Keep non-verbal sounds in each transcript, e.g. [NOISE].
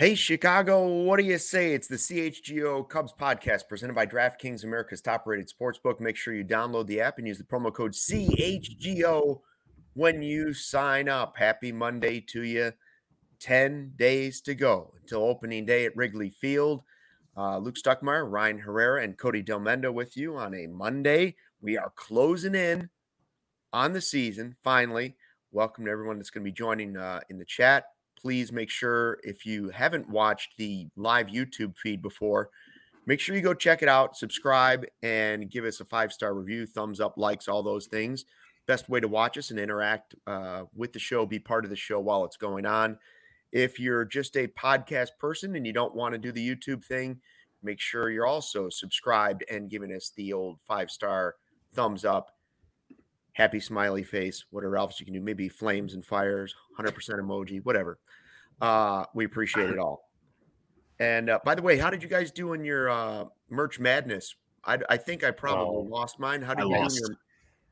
Hey, Chicago, what do you say? It's the CHGO Cubs podcast presented by DraftKings, America's top rated sportsbook. Make sure you download the app and use the promo code CHGO when you sign up. Happy Monday to you. 10 days to go until opening day at Wrigley Field. Uh, Luke Stuckmeyer, Ryan Herrera, and Cody Delmendo with you on a Monday. We are closing in on the season finally. Welcome to everyone that's going to be joining uh, in the chat please make sure if you haven't watched the live YouTube feed before, make sure you go check it out, subscribe, and give us a five star review, thumbs up, likes, all those things. Best way to watch us and interact uh, with the show, be part of the show while it's going on. If you're just a podcast person and you don't want to do the YouTube thing, make sure you're also subscribed and giving us the old five star thumbs up happy smiley face, whatever else you can do, maybe flames and fires, 100% emoji, whatever. Uh, we appreciate it all. And uh, by the way, how did you guys do in your uh, merch madness? I, I think I probably oh, lost mine. How did I you lost. do your?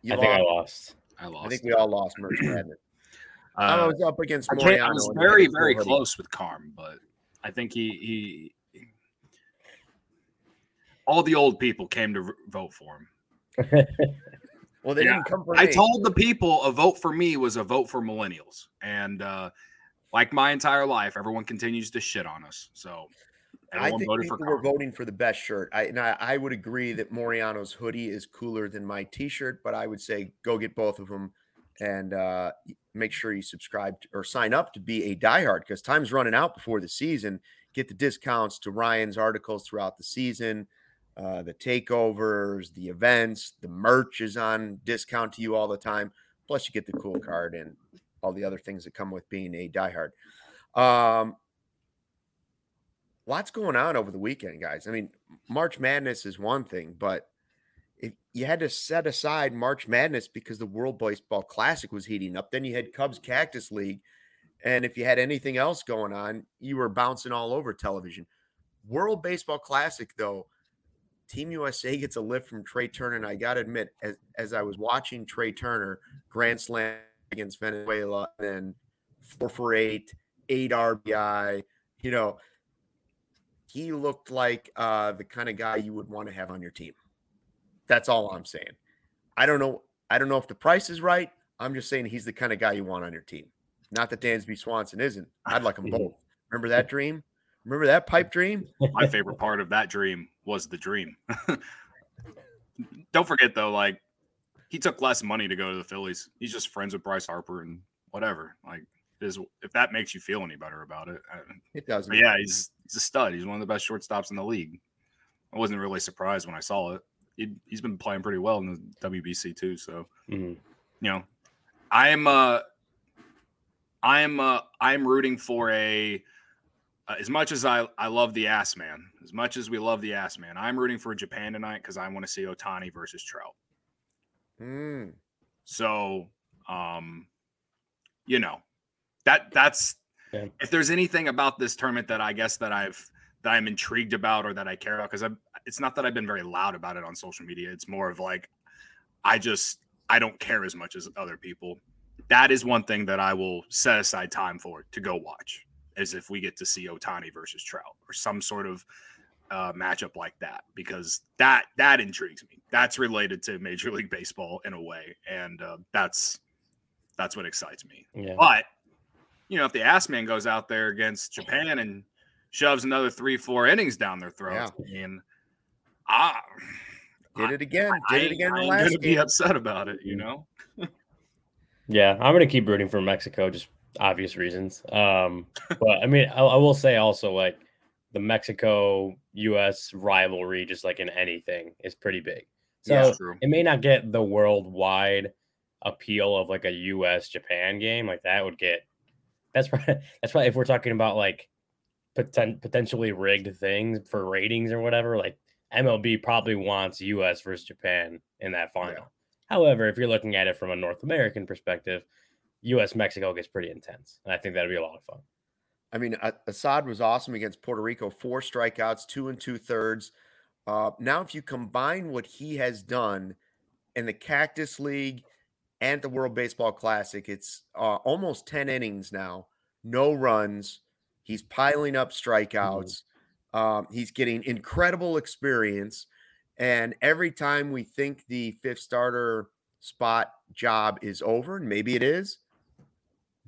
You I lost? think I lost. I lost. I think we all lost merch madness. [CLEARS THROAT] I uh, was up against. I, I was very, very close with Carm, but I think he he. All the old people came to vote for him. [LAUGHS] Well, they yeah. didn't come for I told the people a vote for me was a vote for millennials. And uh, like my entire life, everyone continues to shit on us. So I think people were voting for the best shirt. I, and I, I would agree that Moriano's hoodie is cooler than my t-shirt, but I would say go get both of them and uh, make sure you subscribe to, or sign up to be a diehard because time's running out before the season. Get the discounts to Ryan's articles throughout the season. Uh, the takeovers, the events, the merch is on discount to you all the time. Plus, you get the cool card and all the other things that come with being a diehard. Um, lots going on over the weekend, guys. I mean, March Madness is one thing, but if you had to set aside March Madness because the World Baseball Classic was heating up, then you had Cubs Cactus League. And if you had anything else going on, you were bouncing all over television. World Baseball Classic, though, Team USA gets a lift from Trea Turner. And I got to admit, as, as I was watching Trea Turner, Grand Slam against Venezuela, and four for eight, eight RBI, you know, he looked like uh, the kind of guy you would want to have on your team. That's all I'm saying. I don't know. I don't know if the price is right. I'm just saying he's the kind of guy you want on your team. Not that Dansby Swanson isn't. I'd like them [LAUGHS] both. Remember that dream? Remember that pipe dream? My favorite part of that dream was the dream. [LAUGHS] Don't forget though, like he took less money to go to the Phillies. He's just friends with Bryce Harper and whatever. Like is if that makes you feel any better about it. It doesn't. yeah, he's he's a stud. He's one of the best shortstops in the league. I wasn't really surprised when I saw it. He, has been playing pretty well in the WBC too. So, mm-hmm. you know, I am uh I am uh I am rooting for a uh, as much as I, I love the ass man, as much as we love the ass man, I'm rooting for Japan tonight because I want to see Ohtani versus Trout. Mm. So, um, you know, that that's yeah. if there's anything about this tournament that I guess that I've that I'm intrigued about or that I care about because i it's not that I've been very loud about it on social media. It's more of like I just I don't care as much as other people. That is one thing that I will set aside time for to go watch as if we get to see Ohtani versus Trout or some sort of uh, matchup like that because that that intrigues me. That's related to Major League Baseball in a way, and uh, that's that's what excites me. Yeah. But you know, if the ass man goes out there against Japan and shoves another three, four innings down their throats, yeah. and ah, did it again, did I, it again. I'm gonna game. be upset about it, you know. [LAUGHS] yeah, I'm gonna keep rooting for Mexico, just obvious reasons. Um, but I mean, I, I will say also like the Mexico U.S. rivalry, just like in anything, is pretty big. So yeah, it may not get the worldwide appeal of like a U.S. Japan game like that would get. That's [LAUGHS] probably that's probably if we're talking about like poten- potentially rigged things for ratings or whatever. Like MLB probably wants U.S. versus Japan in that final. Yeah. However, if you're looking at it from a North American perspective, U.S. Mexico gets pretty intense, and I think that'd be a lot of fun. I mean, Assad was awesome against Puerto Rico, four strikeouts, two and two thirds. Uh, now, if you combine what he has done in the Cactus League and the World Baseball Classic, it's uh, almost 10 innings now, no runs. He's piling up strikeouts. Mm-hmm. Um, he's getting incredible experience. And every time we think the fifth starter spot job is over, and maybe it is,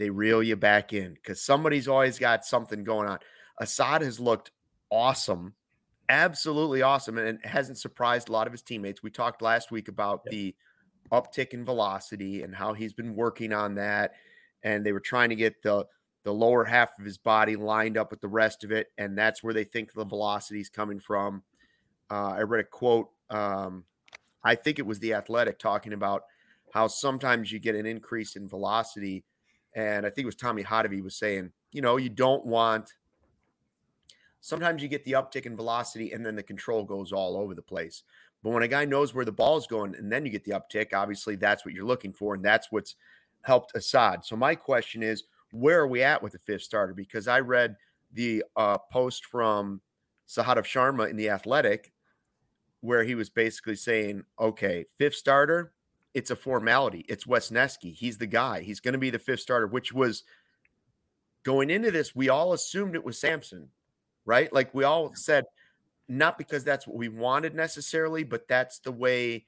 they reel you back in because somebody's always got something going on. Assad has looked awesome, absolutely awesome, and hasn't surprised a lot of his teammates. We talked last week about yep. the uptick in velocity and how he's been working on that. And they were trying to get the the lower half of his body lined up with the rest of it, and that's where they think the velocity is coming from. Uh, I read a quote. Um, I think it was the Athletic talking about how sometimes you get an increase in velocity and I think it was Tommy Hottovy was saying, you know, you don't want. Sometimes you get the uptick in velocity and then the control goes all over the place. But when a guy knows where the ball is going and then you get the uptick, obviously that's what you're looking for. And that's what's helped Assad. So my question is, where are we at with the fifth starter? Because I read the uh, post from Sahadev Sharma in The Athletic where he was basically saying, okay, fifth starter, it's a formality. It's Wesneski. He's the guy. He's going to be the fifth starter, which was going into this, we all assumed it was Sampson, right? Like we all said, not because that's what we wanted necessarily, but that's the way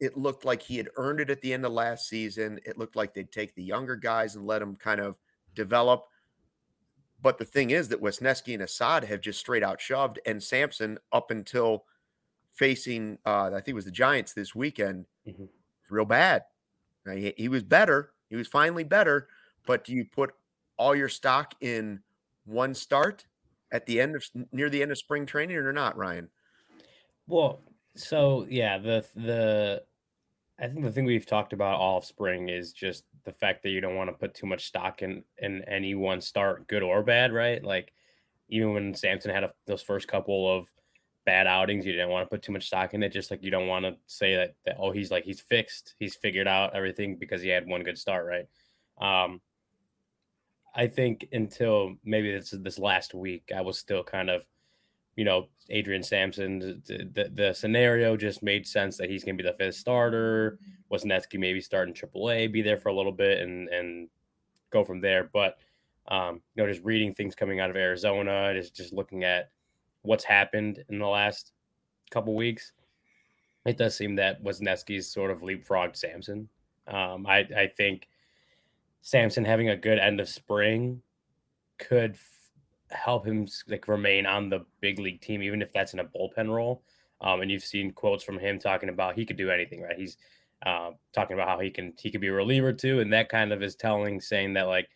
it looked like he had earned it at the end of last season. It looked like they'd take the younger guys and let them kind of develop. But the thing is that Wesneski and Assad have just straight out shoved, and Sampson up until facing, uh, I think it was the Giants this weekend, mm-hmm real bad. He, he was better. He was finally better. But do you put all your stock in one start at the end of near the end of spring training or not, Ryan? Well, so yeah, the the I think the thing we've talked about all of spring is just the fact that you don't want to put too much stock in in any one start, good or bad, right? Like even when Sampson had a, those first couple of bad outings. You didn't want to put too much stock in it. Just like you don't want to say that, that oh he's like he's fixed, he's figured out everything because he had one good start, right? Um, I think until maybe this this last week, I was still kind of, you know, Adrian Sampson. The, the, the scenario just made sense that he's going to be the fifth starter. Was Wesneski maybe starting AAA, be there for a little bit, and and go from there. But um, you know, just reading things coming out of Arizona, just just looking at what's happened in the last couple weeks, it does seem that Wesneski's sort of leapfrogged Sampson. Um, I, I think Sampson having a good end of spring could f- help him like remain on the big league team, even if that's in a bullpen role. Um, and you've seen quotes from him talking about he could do anything, right? He's uh, talking about how he can he could be a reliever too, and that kind of is telling, saying that like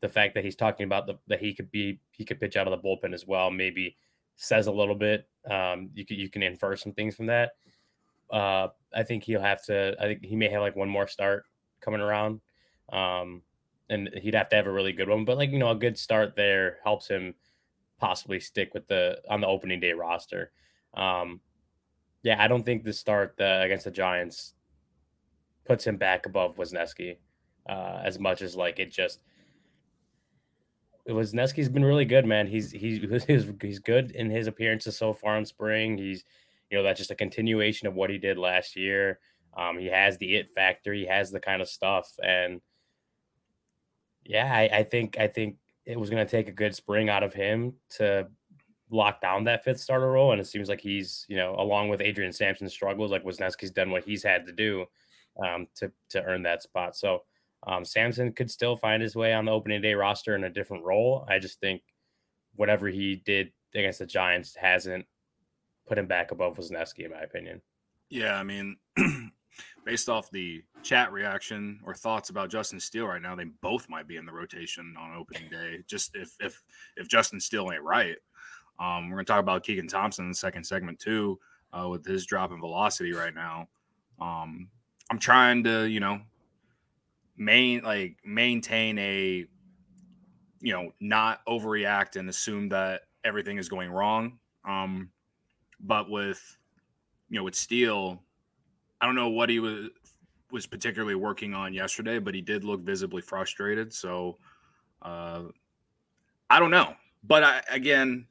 the fact that he's talking about the that he could be he could pitch out of the bullpen as well, maybe says a little bit. Um, you can you can infer some things from that. Uh, I think he'll have to. I think he may have like one more start coming around, um, and he'd have to have a really good one. But like you know, a good start there helps him possibly stick with the on the opening day roster. Um, yeah, I don't think the start the, against the Giants puts him back above Wesneski uh, as much as like it just Wesneski's been really good, man. He's [LAUGHS] he's he's good in his appearances so far in spring. He's you know that's just a continuation of what he did last year. Um, he has the it factor. He has the kind of stuff, and yeah, I, I think I think it was going to take a good spring out of him to lock down that fifth starter role. And it seems like he's you know along with Adrian Sampson's struggles, like Wesneski's done what he's had to do um, to to earn that spot. So Um, Sampson could still find his way on the opening day roster in a different role. I just think whatever he did against the Giants hasn't put him back above Wesneski, in my opinion. Yeah, I mean, [CLEARS THROAT] based off the chat reaction or thoughts about Justin Steele right now, they both might be in the rotation on opening day. Just if if if Justin Steele ain't right, um, we're gonna talk about Keegan Thompson in the second segment too, uh, with his drop in velocity right now. Um, I'm trying to, you know, main like maintain a, you know, not overreact and assume that everything is going wrong. Um, but with, you know, with Steele, I don't know what he was was particularly working on yesterday, but he did look visibly frustrated. So, uh, I don't know. But I, again,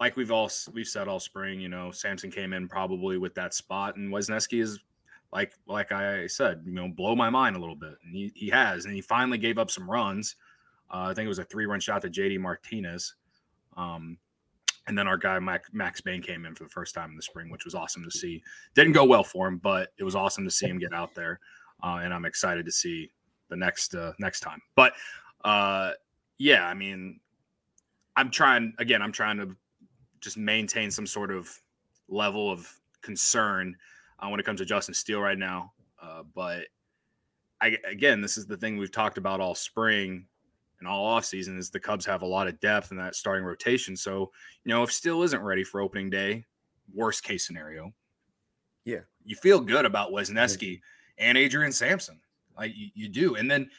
like we've all we've said all spring, you know, Sampson came in probably with that spot, and Wesneski is like like I said, you know, blow my mind a little bit, and he, he has, and he finally gave up some runs. Uh, I think it was a three run shot to JD Martinez, um, and then our guy Max, Max Bain came in for the first time in the spring, which was awesome to see. Didn't go well for him, but it was awesome to see him get out there, uh, and I'm excited to see the next uh, next time. But uh, yeah, I mean, I'm trying again. I'm trying to just maintain some sort of level of concern uh, when it comes to Justin Steele right now. Uh, but I, again, this is the thing we've talked about all spring and all offseason is the Cubs have a lot of depth in that starting rotation. So, you know, if Steele isn't ready for opening day, worst case scenario, yeah, you feel good about Wesneski and Adrian Sampson. Like you, you do. And then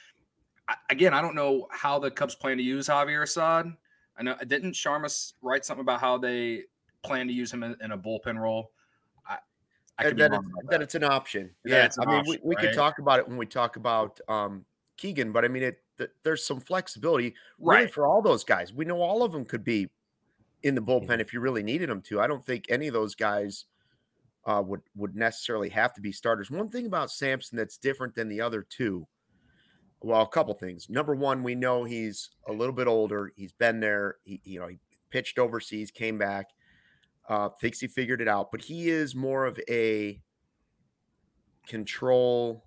again, I don't know how the Cubs plan to use Javier Assad. I know didn't Sharma write something about how they plan to use him in, in a bullpen role. I, that, it's, that, it's, an option. Yeah, I mean, option, we, we right? could talk about it when we talk about um, Keegan, but I mean, it th- there's some flexibility really right. for all those guys. We know all of them could be in the bullpen if you really needed them to. I don't think any of those guys uh, would would necessarily have to be starters. One thing about Sampson that's different than the other two well, a couple things. Number one, we know he's a little bit older. He's been there. He, you know, he pitched overseas, came back, uh, thinks he figured it out. But he is more of a control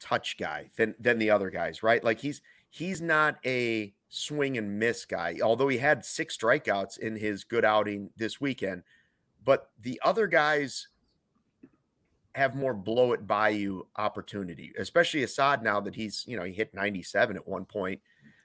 touch guy than than the other guys, right? Like he's he's not a swing and miss guy, although he had six strikeouts in his good outing this weekend. But the other guys have more blow it by you opportunity, especially Assad now that he's, you know, he hit 97 at one point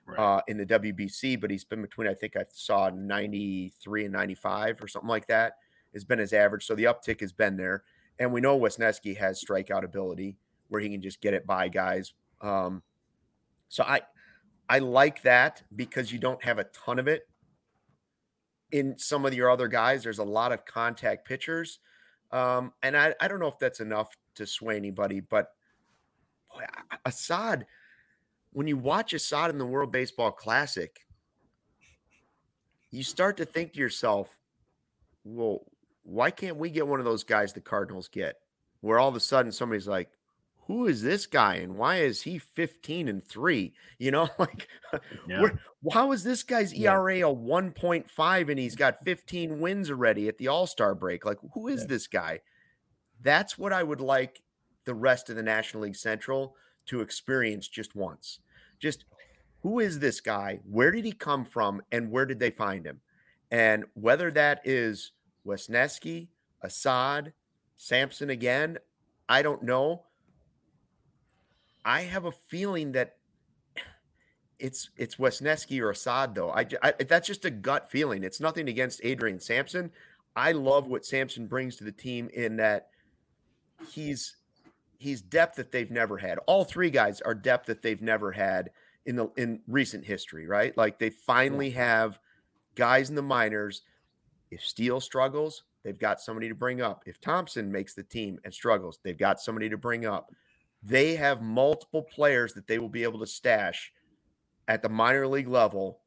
right. uh, in the WBC, but he's been between, I think I saw 93 and 95 or something like that has been his average. So the uptick has been there. And we know Wesneski has strikeout ability where he can just get it by guys. Um, so I, I like that because you don't have a ton of it in some of your other guys. There's a lot of contact pitchers um, and I, I don't know if that's enough to sway anybody, but boy, Assad, when you watch Assad in the World Baseball Classic, you start to think to yourself, well, why can't we get one of those guys the Cardinals get? Where all of a sudden somebody's like, who is this guy and why is he 15 and 3 [LAUGHS] you know [LAUGHS] like yeah. how is this guy's era yeah. a 1.5 and he's got 15 wins already at the all-star break like who is yeah. this guy that's what i would like the rest of the national league central to experience just once just who is this guy where did he come from and where did they find him and whether that is Wesneski, Assad, Sampson again, I don't know I have a feeling that it's it's Wesneski or Assad though. I, I, that's just a gut feeling. It's nothing against Adrian Sampson. I love what Sampson brings to the team in that he's he's depth that they've never had. All three guys are depth that they've never had in the in recent history, right? Like they finally have guys in the minors. If Steele struggles, they've got somebody to bring up. If Thompson makes the team and struggles, they've got somebody to bring up they have multiple players that they will be able to stash at the minor league level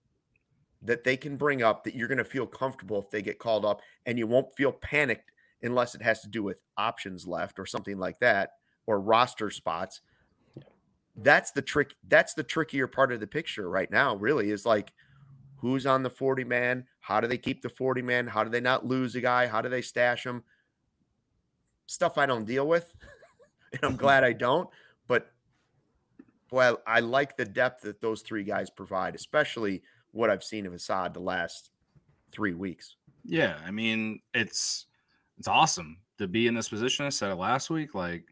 that they can bring up that you're going to feel comfortable if they get called up and you won't feel panicked unless it has to do with options left or something like that or roster spots that's the trick that's the trickier part of the picture right now really is like who's on the 40 man how do they keep the 40 man how do they not lose a guy how do they stash him stuff i don't deal with [LAUGHS] and I'm mm-hmm. glad I don't. But boy, I, I like the depth that those three guys provide, especially what I've seen of Assad the last three weeks. Yeah, I mean, it's it's awesome to be in this position. I said it last week. Like,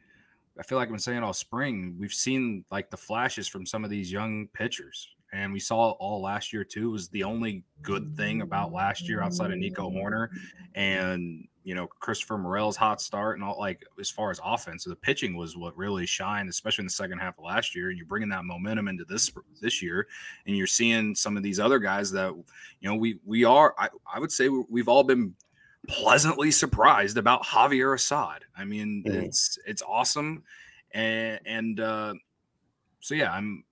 I feel like I've been saying all spring. We've seen like the flashes from some of these young pitchers, and we saw all last year too. Was the only good thing about last year outside of Nico Hoerner, and you know Christopher Morel's hot start and all. Like as far as offense, the pitching was what really shined, especially in the second half of last year. And you're bringing that momentum into this this year, and you're seeing some of these other guys that you know we we are. I, I would say we've all been pleasantly surprised about Javier Assad. I mean, mm-hmm. it's it's awesome, and and uh, so yeah, I'm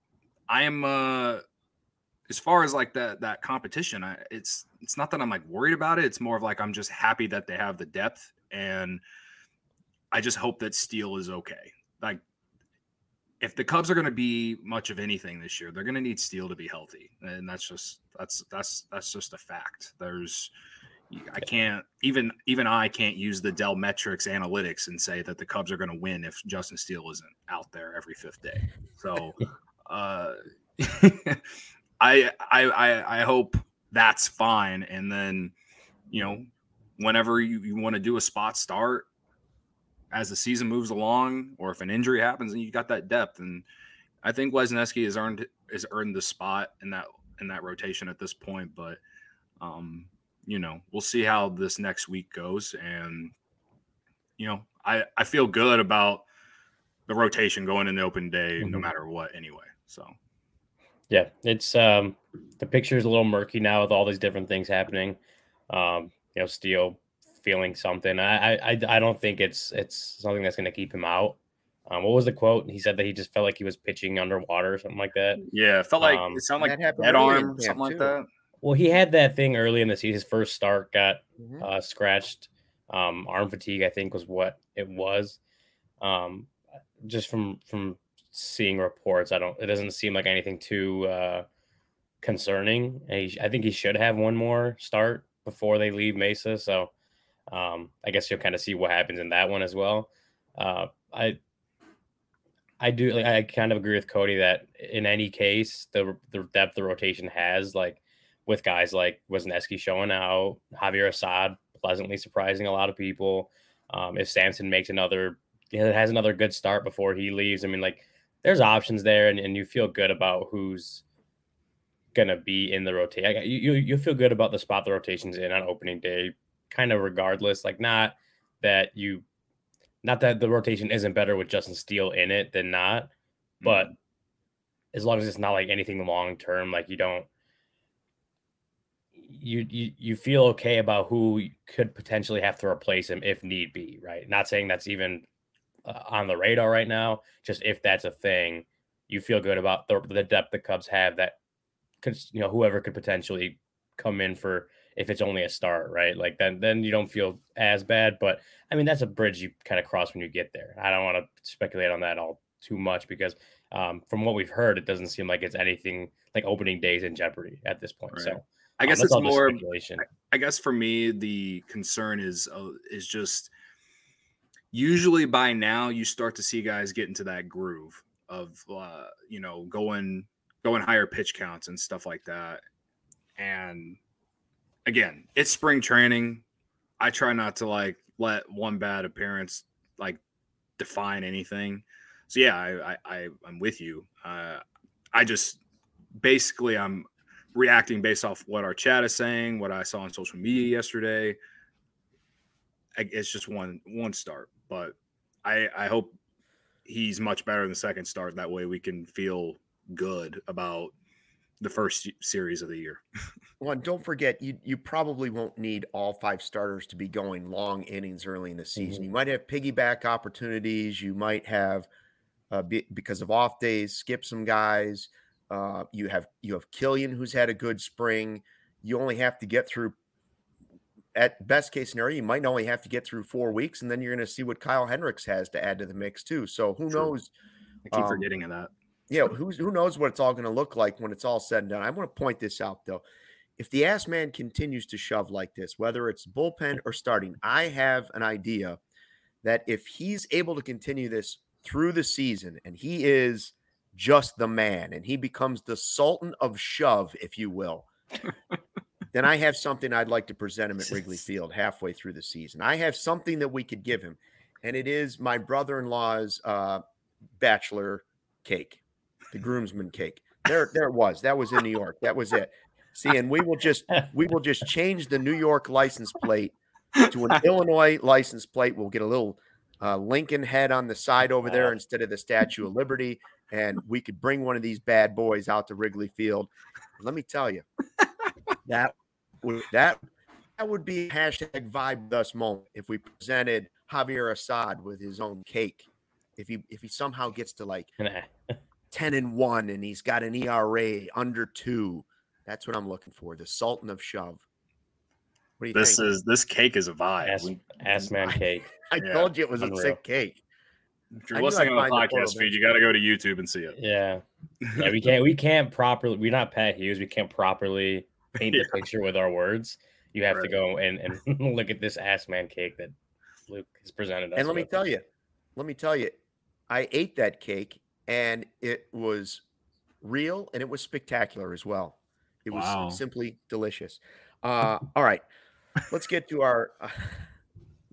I am uh, as far as like that that competition. I, it's it's not that I'm like worried about it. It's more of like I'm just happy that they have the depth, and I just hope that Steele is okay. Like if the Cubs are going to be much of anything this year, they're going to need Steele to be healthy, and that's just that's that's that's just a fact. There's I can't even even I can't use the Dell Metrics analytics and say that the Cubs are going to win if Justin Steele isn't out there every fifth day. So [LAUGHS] uh, [LAUGHS] I, I I hope that's fine. And then you know whenever you, you want to do a spot start as the season moves along, or if an injury happens and you got that depth, and I think Wesneski has earned has earned the spot in that in that rotation at this point, but. Um, you know, we'll see how this next week goes. And, you know, I, I feel good about the rotation going in the open day mm-hmm. no matter what anyway. So yeah, it's um the picture is a little murky now with all these different things happening. Um, you know, Steele feeling something. I I I don't think it's it's something that's gonna keep him out. Um, what was the quote? He said that he just felt like he was pitching underwater or something like that. Yeah, felt like um, it sounded like head arm, something like that. Well, he had that thing early in the season. His first start got mm-hmm. uh, scratched. Um, arm fatigue, I think, was what it was. Um, just from from seeing reports, I don't. It doesn't seem like anything too uh, concerning. He, I think he should have one more start before they leave Mesa. So um, I guess you'll kind of see what happens in that one as well. Uh, I I do. Like, I kind of agree with Cody that in any case, the the depth the rotation has like with guys like Wesneski showing out, Javier Assad pleasantly surprising a lot of people. Um, if Sampson makes another, you know, has another good start before he leaves, I mean, like there's options there, and, and you feel good about who's gonna be in the rotation. You, you you feel good about the spot the rotations in on opening day, kind of regardless. Like not that you, not that the rotation isn't better with Justin Steele in it than not, but mm-hmm. as long as it's not like anything long term, like you don't you, you you feel okay about who could potentially have to replace him if need be, right? Not saying that's even uh, on the radar right now. Just if that's a thing, you feel good about the, the depth the Cubs have. That could you know whoever could potentially come in for if it's only a start, right? Like then then you don't feel as bad. But I mean that's a bridge you kind of cross when you get there. I don't want to speculate on that all too much because um, from what we've heard, it doesn't seem like it's anything like opening days in jeopardy at this point. Right. So I guess um, it's more. I guess for me, the concern is uh, is just usually by now you start to see guys get into that groove of uh, you know going going higher pitch counts and stuff like that. And again, it's spring training. I try not to like let one bad appearance like define anything. So yeah, I, I, I am with you. Uh, I just basically I'm reacting based off what our chat is saying, what I saw on social media yesterday. It's just one one start, but I I hope he's much better in the second start. That way we can feel good about the first series of the year. [LAUGHS] well, and don't forget, you you probably won't need all five starters to be going long innings early in the season. Mm-hmm. You might have piggyback opportunities. You might have, uh, be, because of off days, skip some guys. Uh, you have you have Kilian who's had a good spring. You only have to get through at best case scenario, you might only have to get through four weeks, and then you're going to see what Kyle Hendricks has to add to the mix too. So who True. knows? I keep um, forgetting of that. Yeah, who's who knows what it's all going to look like when it's all said and done. I want to point this out though. If the ass man continues to shove like this, whether it's bullpen or starting, I have an idea that if he's able to continue this through the season and he is just the man and he becomes the sultan of shove, if you will, then I have something I'd like to present him at Wrigley [LAUGHS] Field halfway through the season. I have something that we could give him, and it is my brother in law's uh, bachelor cake, the groomsman cake. There, there it was. That was in New York. That was it. See, and we will just we will just change the New York license plate to an [LAUGHS] Illinois license plate. We'll get a little uh, Lincoln head on the side over there instead of the Statue of Liberty, and we could bring one of these bad boys out to Wrigley Field. Let me tell you, that would that that would be hashtag vibe thus moment if we presented Javier Assad with his own cake. If he if he somehow gets to like [LAUGHS] 10 and 1 and he's got an ERA under 2. That's what I'm looking for. The Sultan of Shove. What do you this think? is this cake is a vibe. Ass, ass man cake. I, [LAUGHS] I yeah, told you it was unreal. a sick cake. If you're listening on the podcast feed, you got to go to YouTube and see it. Yeah, yeah. We can't. We can't properly. We're not Pat Hughes. We can't properly paint the [LAUGHS] yeah. picture with our words. You have right. to go and and [LAUGHS] look at this ass man cake that Luke has presented us. And let with. me tell you, let me tell you, I ate that cake and it was real and it was spectacular as well. It was wow. simply delicious. Uh, all right, let's get to our. Uh, [LAUGHS]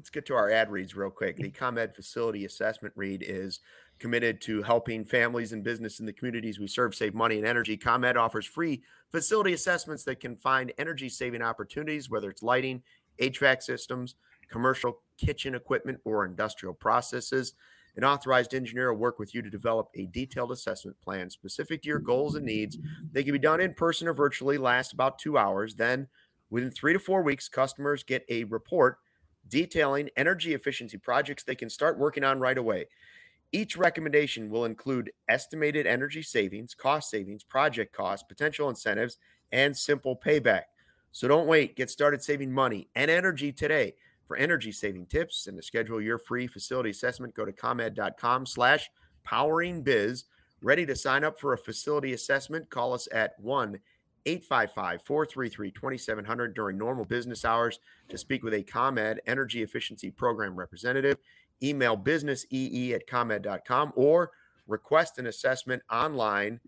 let's get to our ad reads real quick. The ComEd facility assessment read is committed to helping families and business in the communities we serve save money and energy. ComEd offers free facility assessments that can find energy saving opportunities, whether it's lighting, HVAC systems, commercial kitchen equipment, or industrial processes. An authorized engineer will work with you to develop a detailed assessment plan specific to your goals and needs. They can be done in person or virtually, last about two hours. Then, within three to four weeks, customers get a report detailing energy efficiency projects they can start working on right away. Each recommendation will include estimated energy savings, cost savings, project costs, potential incentives, and simple payback. So don't wait. Get started saving money and energy today. For energy saving tips and to schedule your free facility assessment, go to comed.com slash poweringbiz. Ready to sign up for a facility assessment? Call us at 1 855 433 2700 during normal business hours to speak with a ComEd Energy Efficiency Program representative. Email businessee at comed.com or request an assessment online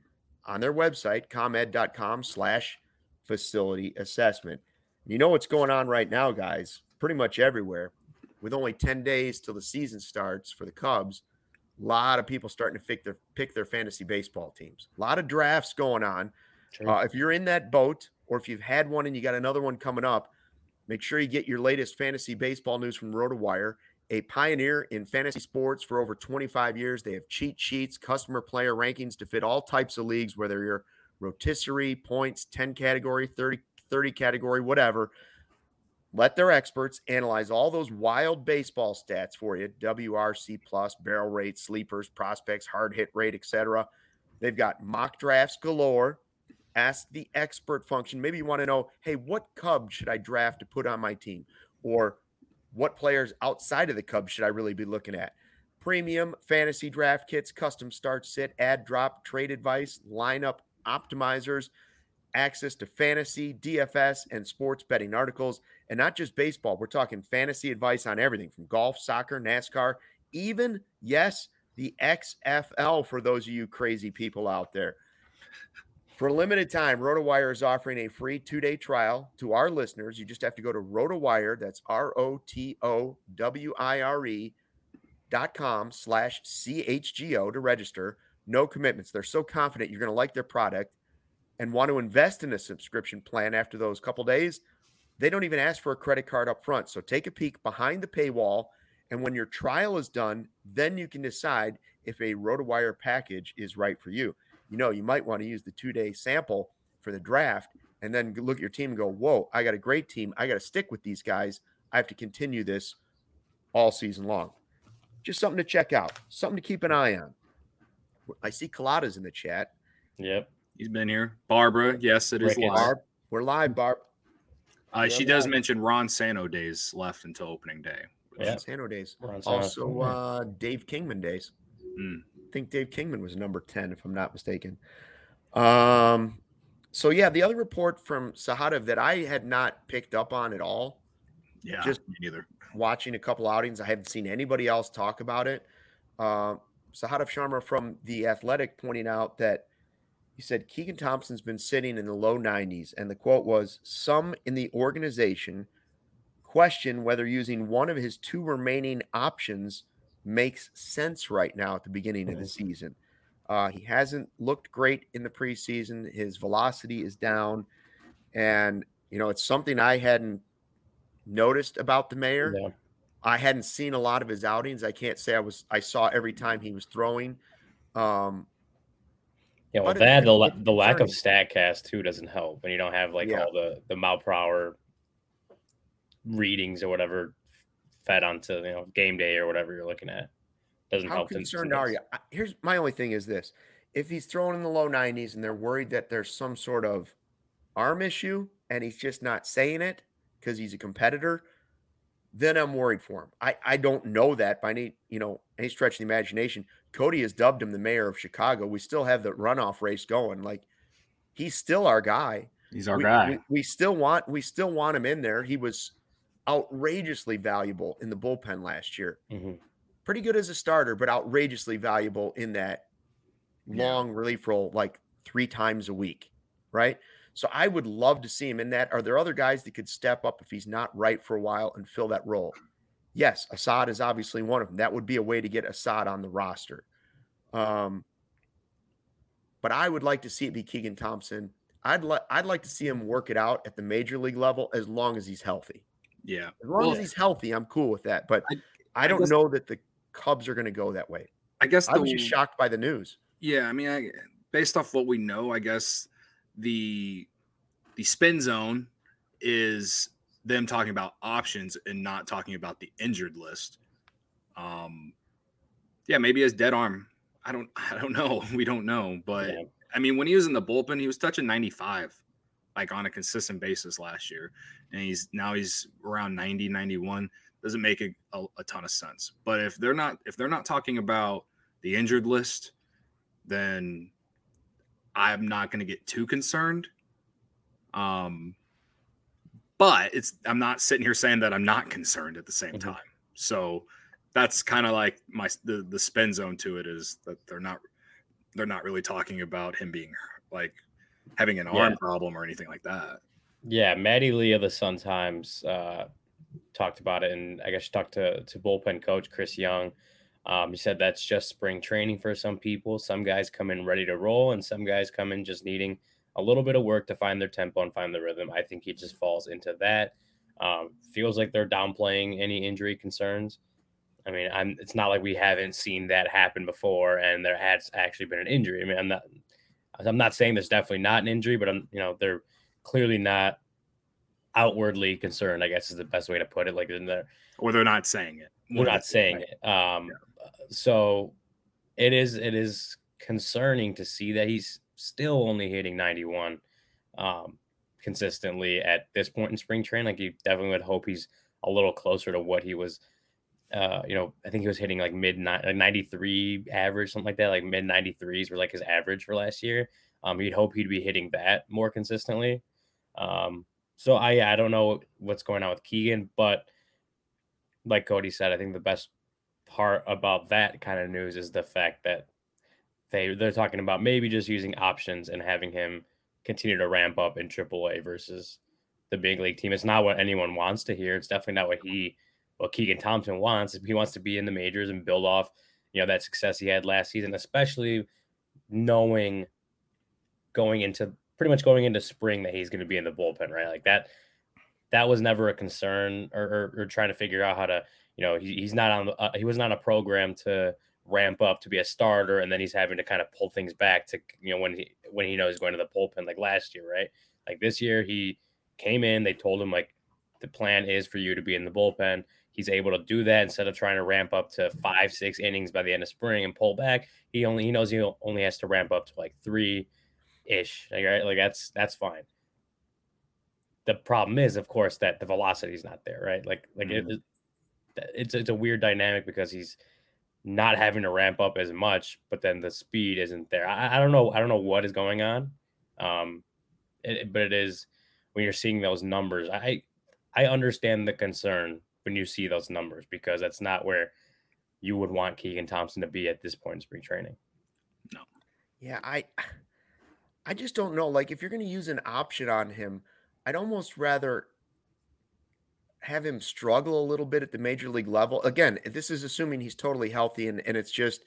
on their website, comed.com slash facility assessment. You know what's going on right now, guys, pretty much everywhere. With only 10 days till the season starts for the Cubs, a lot of people starting to pick their pick their fantasy baseball teams. A lot of drafts going on. Uh, if you're in that boat, or if you've had one and you got another one coming up, make sure you get your latest fantasy baseball news from RotoWire. A pioneer in fantasy sports for over 25 years, they have cheat sheets, customer player rankings to fit all types of leagues, whether you're rotisserie, points, 10 category, 30, 30 category, whatever. Let their experts analyze all those wild baseball stats for you WRC plus, barrel rate, sleepers, prospects, hard hit rate, etc. They've got mock drafts galore ask the expert function. Maybe you want to know, hey, what Cub should I draft to put on my team? Or what players outside of the Cubs should I really be looking at? Premium fantasy draft kits, custom start sit, ad drop, trade advice, lineup optimizers, access to fantasy, DFS, and sports betting articles. And not just baseball, we're talking fantasy advice on everything from golf, soccer, NASCAR, even, yes, the XFL for those of you crazy people out there. For a limited time, RotoWire is offering a free two day trial to our listeners. You just have to go to RotoWire, that's R O T O W I R E dot com slash CHGO to register. No commitments. They're so confident you're going to like their product and want to invest in a subscription plan after those couple days. They don't even ask for a credit card up front. So take a peek behind the paywall. And when your trial is done, then you can decide if a RotoWire package is right for you you know, you might want to use the two day sample for the draft and then look at your team and go, whoa, I got a great team. I got to stick with these guys. I have to continue this all season long. Just something to check out, something to keep an eye on. I see Colada's in the chat. Yep. He's been here. Barbara, yes, it is live. Barb, we're live, Barb. Uh, she does live. mention Ron Santo days left until opening day. Yeah. Santo days. Also, uh, Dave Kingman days. Mm think Dave Kingman was number 10, if I'm not mistaken. Um, so yeah, the other report from Sahadev that I had not picked up on at all. Yeah, just neither. Watching a couple outings, I haven't seen anybody else talk about it. Uh, Sahadev Sharma from The Athletic pointing out that he said Keegan Thompson's been sitting in the low 90s, and the quote was Some in the organization question whether using one of his two remaining options makes sense right now at the beginning of the mm-hmm. season. Uh, he hasn't looked great in the preseason. His velocity is down. And, you know, it's something I hadn't noticed about the mayor. I hadn't seen a lot of his outings. I can't say I was I saw every time he was throwing. Um yeah, well, that the, the lack of Statcast too doesn't help when you don't have like yeah. all the the mile per hour readings or whatever fed onto you know game day or whatever you're looking at. Doesn't How help. concerned are you? Here's my only thing: is this if he's throwing in the low 90s and they're worried that there's some sort of arm issue and he's just not saying it because he's a competitor, then I'm worried for him. I, I don't know that by any, you know, any stretch of the imagination. Cody has dubbed him the mayor of Chicago. We still have the runoff race going. Like he's still our guy. He's our we, guy. We, we, still want we still want him in there. He was outrageously valuable in the bullpen last year. Mm-hmm. Pretty good as a starter, but outrageously valuable in that long yeah. relief role, like three times a week, right? So I would love to see him in that. Are there other guys that could step up if he's not right for a while and fill that role? Yes, Assad is obviously one of them. That would be a way to get Assad on the roster. Um, but I would like to see it be Keegan Thompson. I'd like I'd like to see him work it out at the major league level as long as he's healthy. Yeah, as long well, as he's healthy, I'm cool with that. But I, I don't guess, know that the Cubs are going to go that way. I guess the, I was just shocked by the news. Yeah, I mean, I, based off what we know, I guess the the spin zone is them talking about options and not talking about the injured list. Um, yeah, maybe his dead arm. I don't. [LAUGHS] I don't know. We don't know. But yeah. I mean, when he was in the bullpen, he was touching 95, like on a consistent basis last year, and he's now he's around 90, 91. Doesn't make a, a, a ton of sense. But if they're not if they're not talking about the injured list, then I'm not going to get too concerned. Um, but it's I'm not sitting here saying that I'm not concerned at the same mm-hmm. time. So that's kind of like my the the spin zone to it is that they're not they're not really talking about him being like having an yeah. arm problem or anything like that. Yeah, Maddie Lee of the Sun Times uh, talked about it, and I guess she talked to to bullpen coach Chris Young um, he said that's just spring training for some people. Some guys come in ready to roll, and some guys come in just needing a little bit of work to find their tempo and find the rhythm. I think he just falls into that. Um, feels like they're downplaying any injury concerns. I mean, I'm, it's not like we haven't seen that happen before, and there has actually been an injury. I mean, I'm not, I'm not saying there's definitely not an injury, but I'm, you know, they're clearly not outwardly concerned. I guess is the best way to put it. Like, in there, or they're not saying it. They're not saying it. Um, yeah so it is it is concerning to see that he's still only hitting 91 um, consistently at this point in spring training. Like you definitely would hope he's a little closer to what he was. Uh, you know, I think he was hitting like mid like 93 average, something like that, like mid 93s were like his average for last year. Um, you'd hope he'd be hitting that more consistently. Um, so I I don't know what's going on with Keegan, but like Cody said, I think the best part about that kind of news is the fact that they they're talking about maybe just using options and having him continue to ramp up in AAA versus the big league team. It's not what anyone wants to hear. It's definitely not what he what Keegan Thompson wants. He wants to be in the majors and build off, you know, that success he had last season, especially knowing going into pretty much going into spring that he's going to be in the bullpen, right? Like that that was never a concern or, or, or trying to figure out how to you know, he, he's not on, uh, he was not a program to ramp up to be a starter, and then he's having to kind of pull things back to, you know, when he when he knows he's going to the bullpen like last year, right? Like this year, he came in, they told him like the plan is for you to be in the bullpen. He's able to do that instead of trying to ramp up to five, six innings by the end of spring and pull back. He only he knows he only has to ramp up to like three ish. Like, right? like that's that's fine. The problem is, of course, that the velocity is not there, right? Like like mm-hmm. it, it's it's a weird dynamic because he's not having to ramp up as much, but then the speed isn't there. I, I don't know. I don't know what is going on. Um, it, but it is when you're seeing those numbers. I I understand the concern when you see those numbers because that's not where you would want Keegan Thompson to be at this point in spring training. No. Yeah, I I just don't know. Like if you're going to use an option on him, I'd almost rather have him struggle a little bit at the major league level. Again, this is assuming he's totally healthy and, and it's just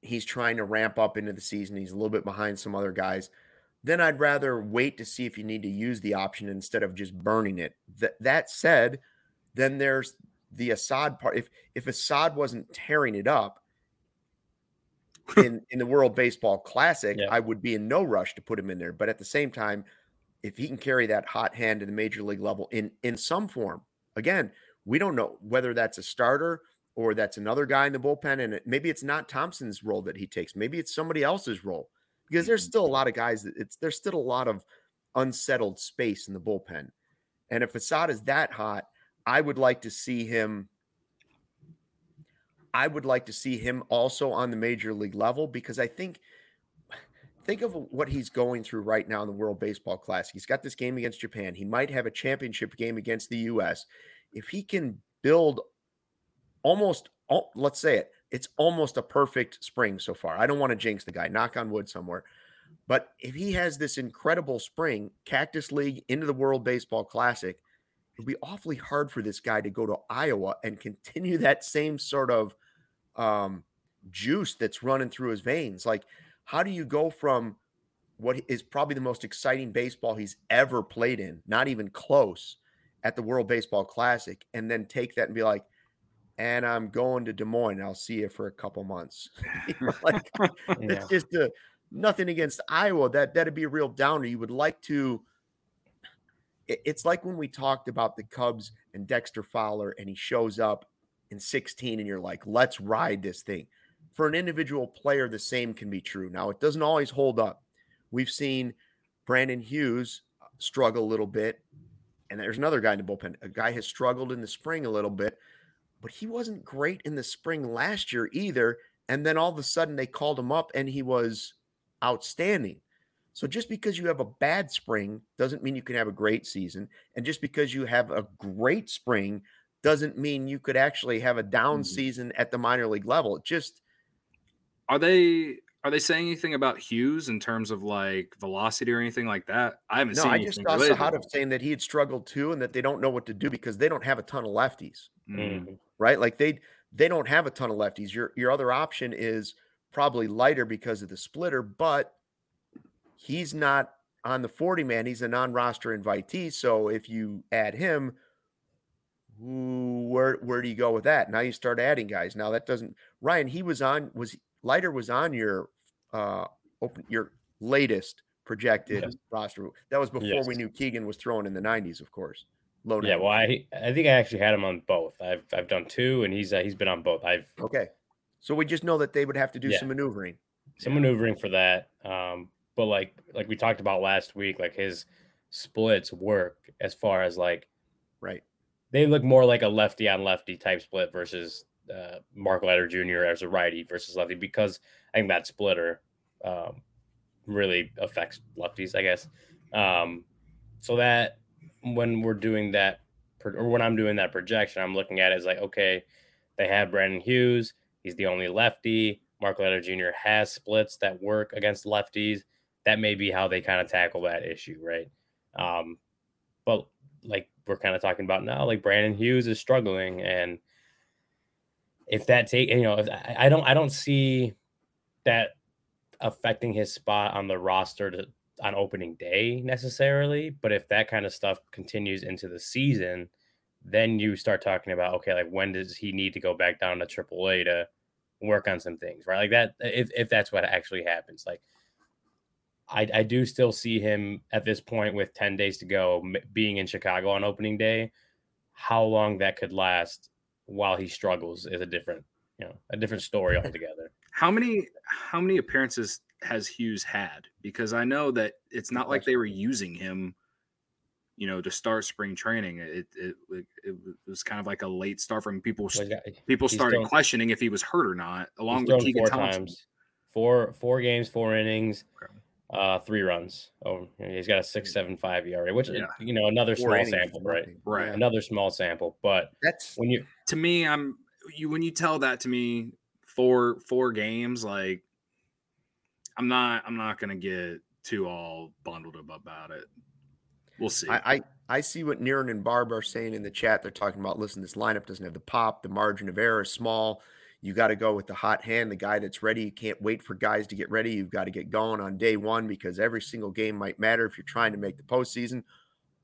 he's trying to ramp up into the season. He's a little bit behind some other guys. Then I'd rather wait to see if you need to use the option instead of just burning it. That that said, then there's the Assad part. If if Assad wasn't tearing it up [LAUGHS] in in the World Baseball Classic, yeah. I would be in no rush to put him in there. But at the same time, if he can carry that hot hand to the major league level in in some form, again, we don't know whether that's a starter or that's another guy in the bullpen, and it, maybe it's not Thompson's role that he takes. Maybe it's somebody else's role because there's mm-hmm. still a lot of guys that it's there's still a lot of unsettled space in the bullpen. And if Assad is that hot, I would like to see him. I would like to see him also on the major league level because I think think of what he's going through right now in the World Baseball Classic. He's got this game against Japan. He might have a championship game against the US. If he can build almost let's say it, it's almost a perfect spring so far. I don't want to jinx the guy, knock on wood somewhere. But if he has this incredible spring, Cactus League into the World Baseball Classic, it'll be awfully hard for this guy to go to Iowa and continue that same sort of um, juice that's running through his veins. Like, how do you go from what is probably the most exciting baseball he's ever played in, not even close, at the World Baseball Classic, and then take that and be like, and I'm going to Des Moines. I'll see you for a couple months. [LAUGHS] [LAUGHS] like yeah. it's just a, nothing against Iowa. That that'd be a real downer. You would like to. it's like when we talked about the Cubs and Dexter Fowler, and he shows up in 16, and you're like, let's ride this thing. For an individual player, the same can be true. Now, it doesn't always hold up. We've seen Brandon Hughes uh, struggle a little bit, and there's another guy in the bullpen. A guy has struggled in the spring a little bit but he wasn't great in the spring last year either. And then all of a sudden they called him up and he was outstanding. So just because you have a bad spring doesn't mean you can have a great season. And just because you have a great spring doesn't mean you could actually have a down mm-hmm. season at the minor league level. It just are they are they saying anything about Hughes in terms of like velocity or anything like that? I haven't no, seen. No, I just saw Sahadev saying that he had struggled too, and that they don't know what to do because they don't have a ton of lefties. Mm-hmm right? Like they they don't have a ton of lefties. Your your other option is probably Leiter because of the splitter, but he's not on the 40 man. He's a non-roster invitee. So if you add him, where where do you go with that? Now you start adding guys. Now that doesn't Ryan, he was on was Leiter was on your uh open your latest projected yes. roster. That was before yes. we knew Keegan was throwing in the 90s, of course. Yeah, well, I I think I actually had him on both. I've I've done two, and he's uh, he's been on both. I've okay. So we just know that they would have to do yeah. some maneuvering. Some yeah. maneuvering for that. Um, but like like we talked about last week, like his splits work as far as like right. They look more like a lefty on lefty type split versus uh, Mark Leiter Jr. as a righty versus lefty because I think that splitter um, really affects lefties, I guess. Um, so that when we're doing that or when I'm doing that projection, I'm looking at it as like, okay, they have Brandon Hughes. He's the only lefty. Mark Leiter Jr. has splits that work against lefties. That may be how they kind of tackle that issue, right? Um, but like we're kind of talking about now, like Brandon Hughes is struggling, and if that take, you know, if I don't, I don't see that affecting his spot on the roster to on opening day necessarily, but if that kind of stuff continues into the season, then you start talking about okay, like when does he need to go back down to AAA to work on some things, right? Like that, if if that's what actually happens, like I I do still see him at this point with ten days to go, being in Chicago on opening day. How long that could last while he struggles is a different, you know, a different story [LAUGHS] altogether. How many how many appearances has Hughes had? Because I know that it's not like they were using him, you know, to start spring training. It it, it, it was kind of like a late start from people. Got, people started thrown, questioning if he was hurt or not, along with Keegan four Thompson. Times. Four four games, four innings. Okay. Uh, three runs. Oh, he's got a six seven five ERA, which yeah. you know another Four small sample, right? Right. Another small sample, but that's when you to me, I'm you when you tell that to me four four games, like I'm not I'm not gonna get too all bundled up about it. We'll see. I, I, I see what Niren and Barb are saying in the chat. They're talking about listen, this lineup doesn't have the pop, the margin of error is small. You got to go with the hot hand, the guy that's ready. You can't wait for guys to get ready. You've got to get going on day one because every single game might matter if you're trying to make the postseason.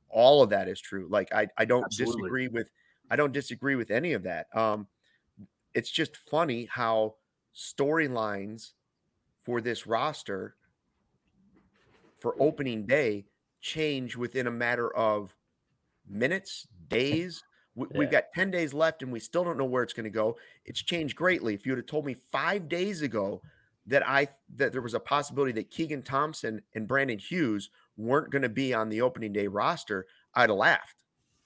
All of that is true. Like I, I don't Absolutely. disagree with I don't disagree with any of that. Um, it's just funny how storylines for this roster for opening day change within a matter of minutes, days. We, have got 10 days left and we still don't know where it's going to go. It's changed greatly. If you would have told me five days ago that I that there was a possibility that Keegan Thompson and Brandon Hughes weren't going to be on the opening day roster, I'd have laughed.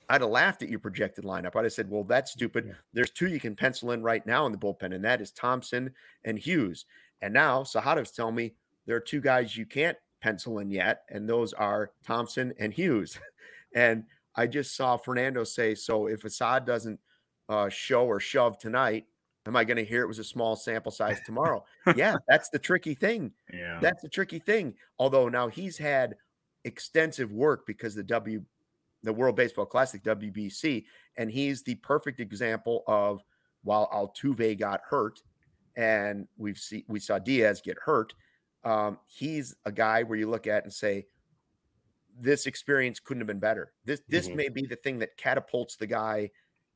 I'd have laughed at your projected lineup. I'd have said, well, that's stupid. There's two you can pencil in right now in the bullpen, and that is Thompson and Hughes. And now Sahadev's telling me there are two guys you can't pencil in yet, and those are Thompson and Hughes. [LAUGHS] and I just saw Fernando say, so if Assad doesn't uh, show or shove tonight, am I going to hear it was a small sample size tomorrow? [LAUGHS] yeah, that's the tricky thing. Yeah, that's the tricky thing. Although now he's had extensive work because the W, the World Baseball Classic WBC, and he's the perfect example of while Altuve got hurt, and we've see we saw Diaz get hurt. Um, he's a guy where you look at and say, this experience couldn't have been better. This this mm-hmm. may be the thing that catapults the guy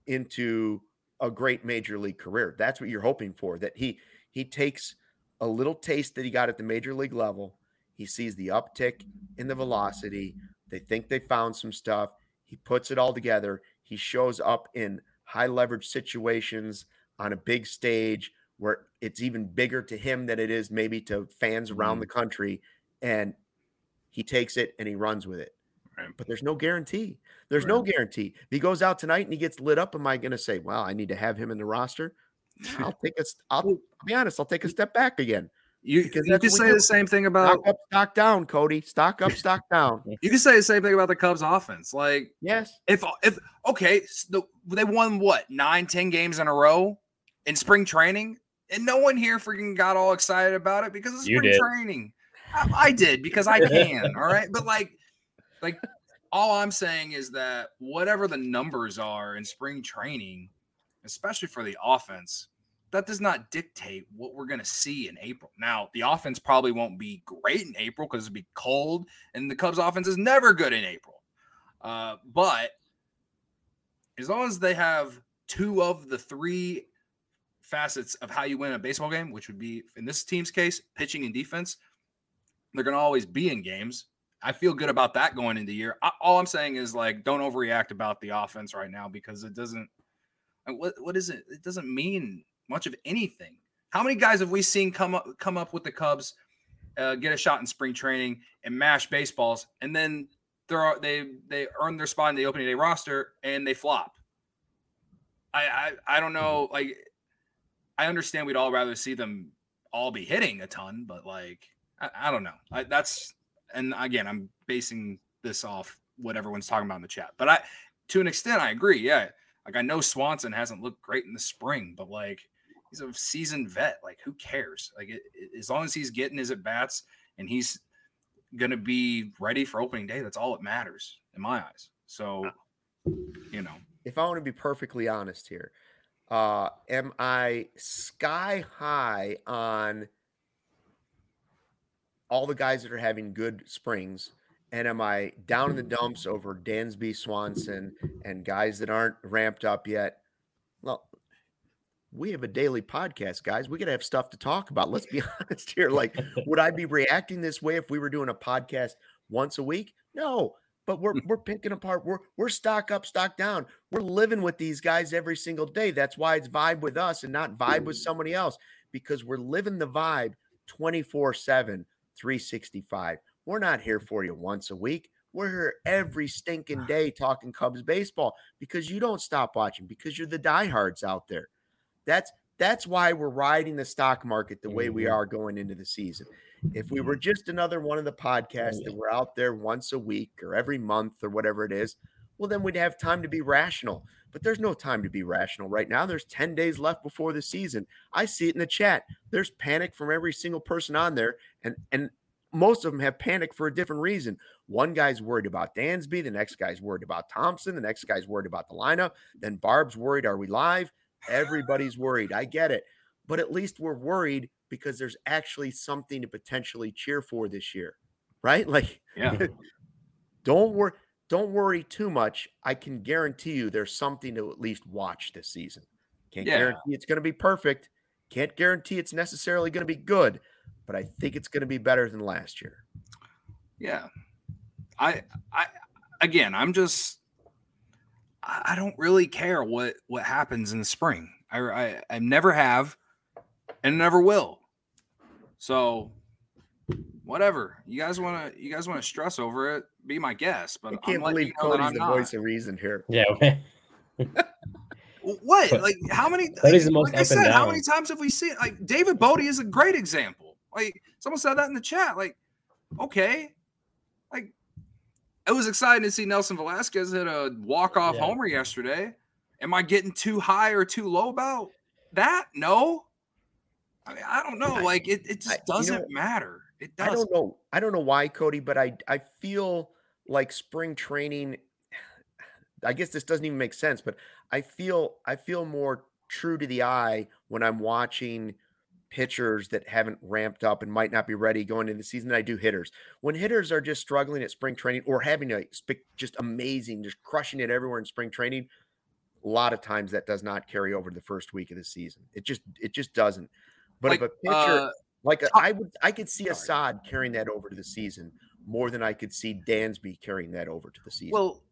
into a great major league career. That's what you're hoping for. That he he takes a little taste that he got at the major league level. He sees the uptick in the velocity. They think they found some stuff. He puts it all together. He shows up in high leverage situations on a big stage where it's even bigger to him than it is maybe to fans around mm. the country. And he takes it and he runs with it. Right. But there's no guarantee. There's right. no guarantee. If he goes out tonight and he gets lit up, am I going to say, well, I need to have him in the roster? [LAUGHS] I'll take a, I'll, I'll be honest, I'll take a step back again. You, you can say do. the same thing about stock up, stock down, Cody. Stock up, [LAUGHS] stock down. You can say the same thing about the Cubs offense. Like, yes, if if okay, so they won what nine, ten games in a row in spring training, and no one here freaking got all excited about it because of spring training. I, I did because I [LAUGHS] can. all right, but like, like all I'm saying is that whatever the numbers are in spring training, especially for the offense, that does not dictate what we're going to see in April. Now, the offense probably won't be great in April because it'll be cold, and the Cubs' offense is never good in April. Uh, but as long as they have two of the three facets of how you win a baseball game, which would be in this team's case, pitching and defense, they're going to always be in games. I feel good about that going into the year. I, all I'm saying is like, don't overreact about the offense right now because it doesn't. What what is it? It doesn't mean much of anything. How many guys have we seen come up come up with the Cubs, uh, get a shot in spring training and mash baseballs, and then they're they they earn their spot in the opening day roster and they flop. I I, I don't know. Like, I understand we'd all rather see them all be hitting a ton, but like I, I don't know. I, that's and again, I'm basing this off what everyone's talking about in the chat. But I, to an extent, I agree. Yeah, like I know Swanson hasn't looked great in the spring, but like he's a seasoned vet. Like who cares? Like it, it, as long as he's getting his at bats and he's gonna be ready for opening day, that's all that matters in my eyes. So, uh, you know, if I want to be perfectly honest here, uh, am I sky high on? all the guys that are having good springs? And am I down in the dumps over Dansby, Swanson, and guys that aren't ramped up yet? Well, we have a daily podcast, guys. We got to have stuff to talk about. Let's be [LAUGHS] honest here. Like, would I be reacting this way if we were doing a podcast once a week? No, but we're mm. we're picking apart. We're we're stock up, stock down. We're living with these guys every single day. That's why it's vibe with us and not vibe with mm. somebody else because we're living the vibe 24 7 365. We're not here mm. for you once a week. We're here every stinking [SIGHS] day talking Cubs baseball because you don't stop watching because you're the diehards out there. That's that's why we're riding the stock market the way we mm-hmm. are going into the season. If we were just another one of the podcasts that we're out there once a week or every month or whatever it is, well, then we'd have time to be rational. But there's no time to be rational right now. There's 10 days left before the season. I see it in the chat. There's panic from every single person on there. And and most of them have panic for a different reason. One guy's worried about Dansby, the next guy's worried about Thompson, the next guy's worried about the lineup. Then Barb's worried, are we live? Everybody's worried. I get it. But at least we're worried because there's actually something to potentially cheer for this year. Right? [LAUGHS] Like Yeah. [LAUGHS] don't worry don't worry too much. I can guarantee you there's something to at least watch this season. Can't Yeah. guarantee it's going to be perfect. Can't guarantee it's necessarily going to be good, but I think it's going to be better than last year. Yeah. I I again, I'm just I I don't really care what what happens in the spring. I I, I never have and never will. So whatever. You guys want to you guys want to stress over it, be my guest, but I can't letting believe you know Cody's the not. voice of reason here. Yeah. [LAUGHS] What? Like how many Cody's the most like I up and said, how many times have we seen like David Bote is a great example. Like someone said that in the chat. Like, okay. Like it was exciting to see Nelson Velazquez hit a walk-off Yeah. homer yesterday. Am I getting too high or too low about that? No. I mean, I don't know. I- Like it, it just you doesn't know, matter. It I doesn't. I don't know. I don't know why, Cody, but I I feel like spring training. [SIGHS] I guess this doesn't even make sense, but I feel I feel more true to the eye when I'm watching pitchers that haven't ramped up and might not be ready going into the season than I do hitters. When hitters are just struggling at spring training or having a just amazing, just crushing it everywhere in spring training, a lot of times that does not carry over to the first week of the season. It just it just doesn't. But Like, if a pitcher uh, like Tom- I would, I could see. Assad carrying that over to the season more than I could see Dansby carrying that over to the season. Well,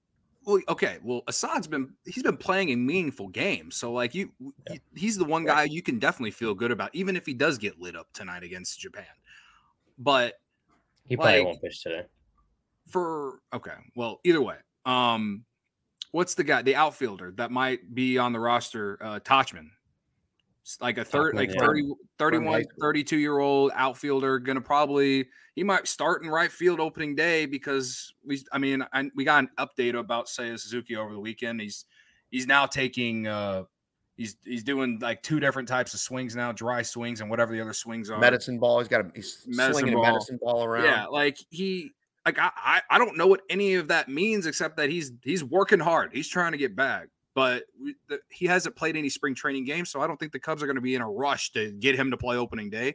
well, okay. Well, Assad's been he's been playing a meaningful game, so like you, you- he's the one guy you can definitely feel good about, even if he does get lit up tonight against Japan. But he probably Like- won't pitch today. for okay, well, either way, um, what's the guy, the outfielder that might be on the roster? Uh, Tauchman, like a third, like yeah. 30, 31 32 year old outfielder, gonna probably he might start in right field opening day because we, I mean, I, we got an update about Seiya Suzuki over the weekend. He's he's now taking uh he's he's doing like two different types of swings now, dry swings and whatever the other swings are. medicine ball, he's got a he's Medicine slinging ball. a medicine ball around. Yeah, like he like I, I I don't know what any of that means except that he's he's working hard. He's trying to get back, but we, the, he hasn't played any spring training games, so I don't think the Cubs are going to be in a rush to get him to play opening day.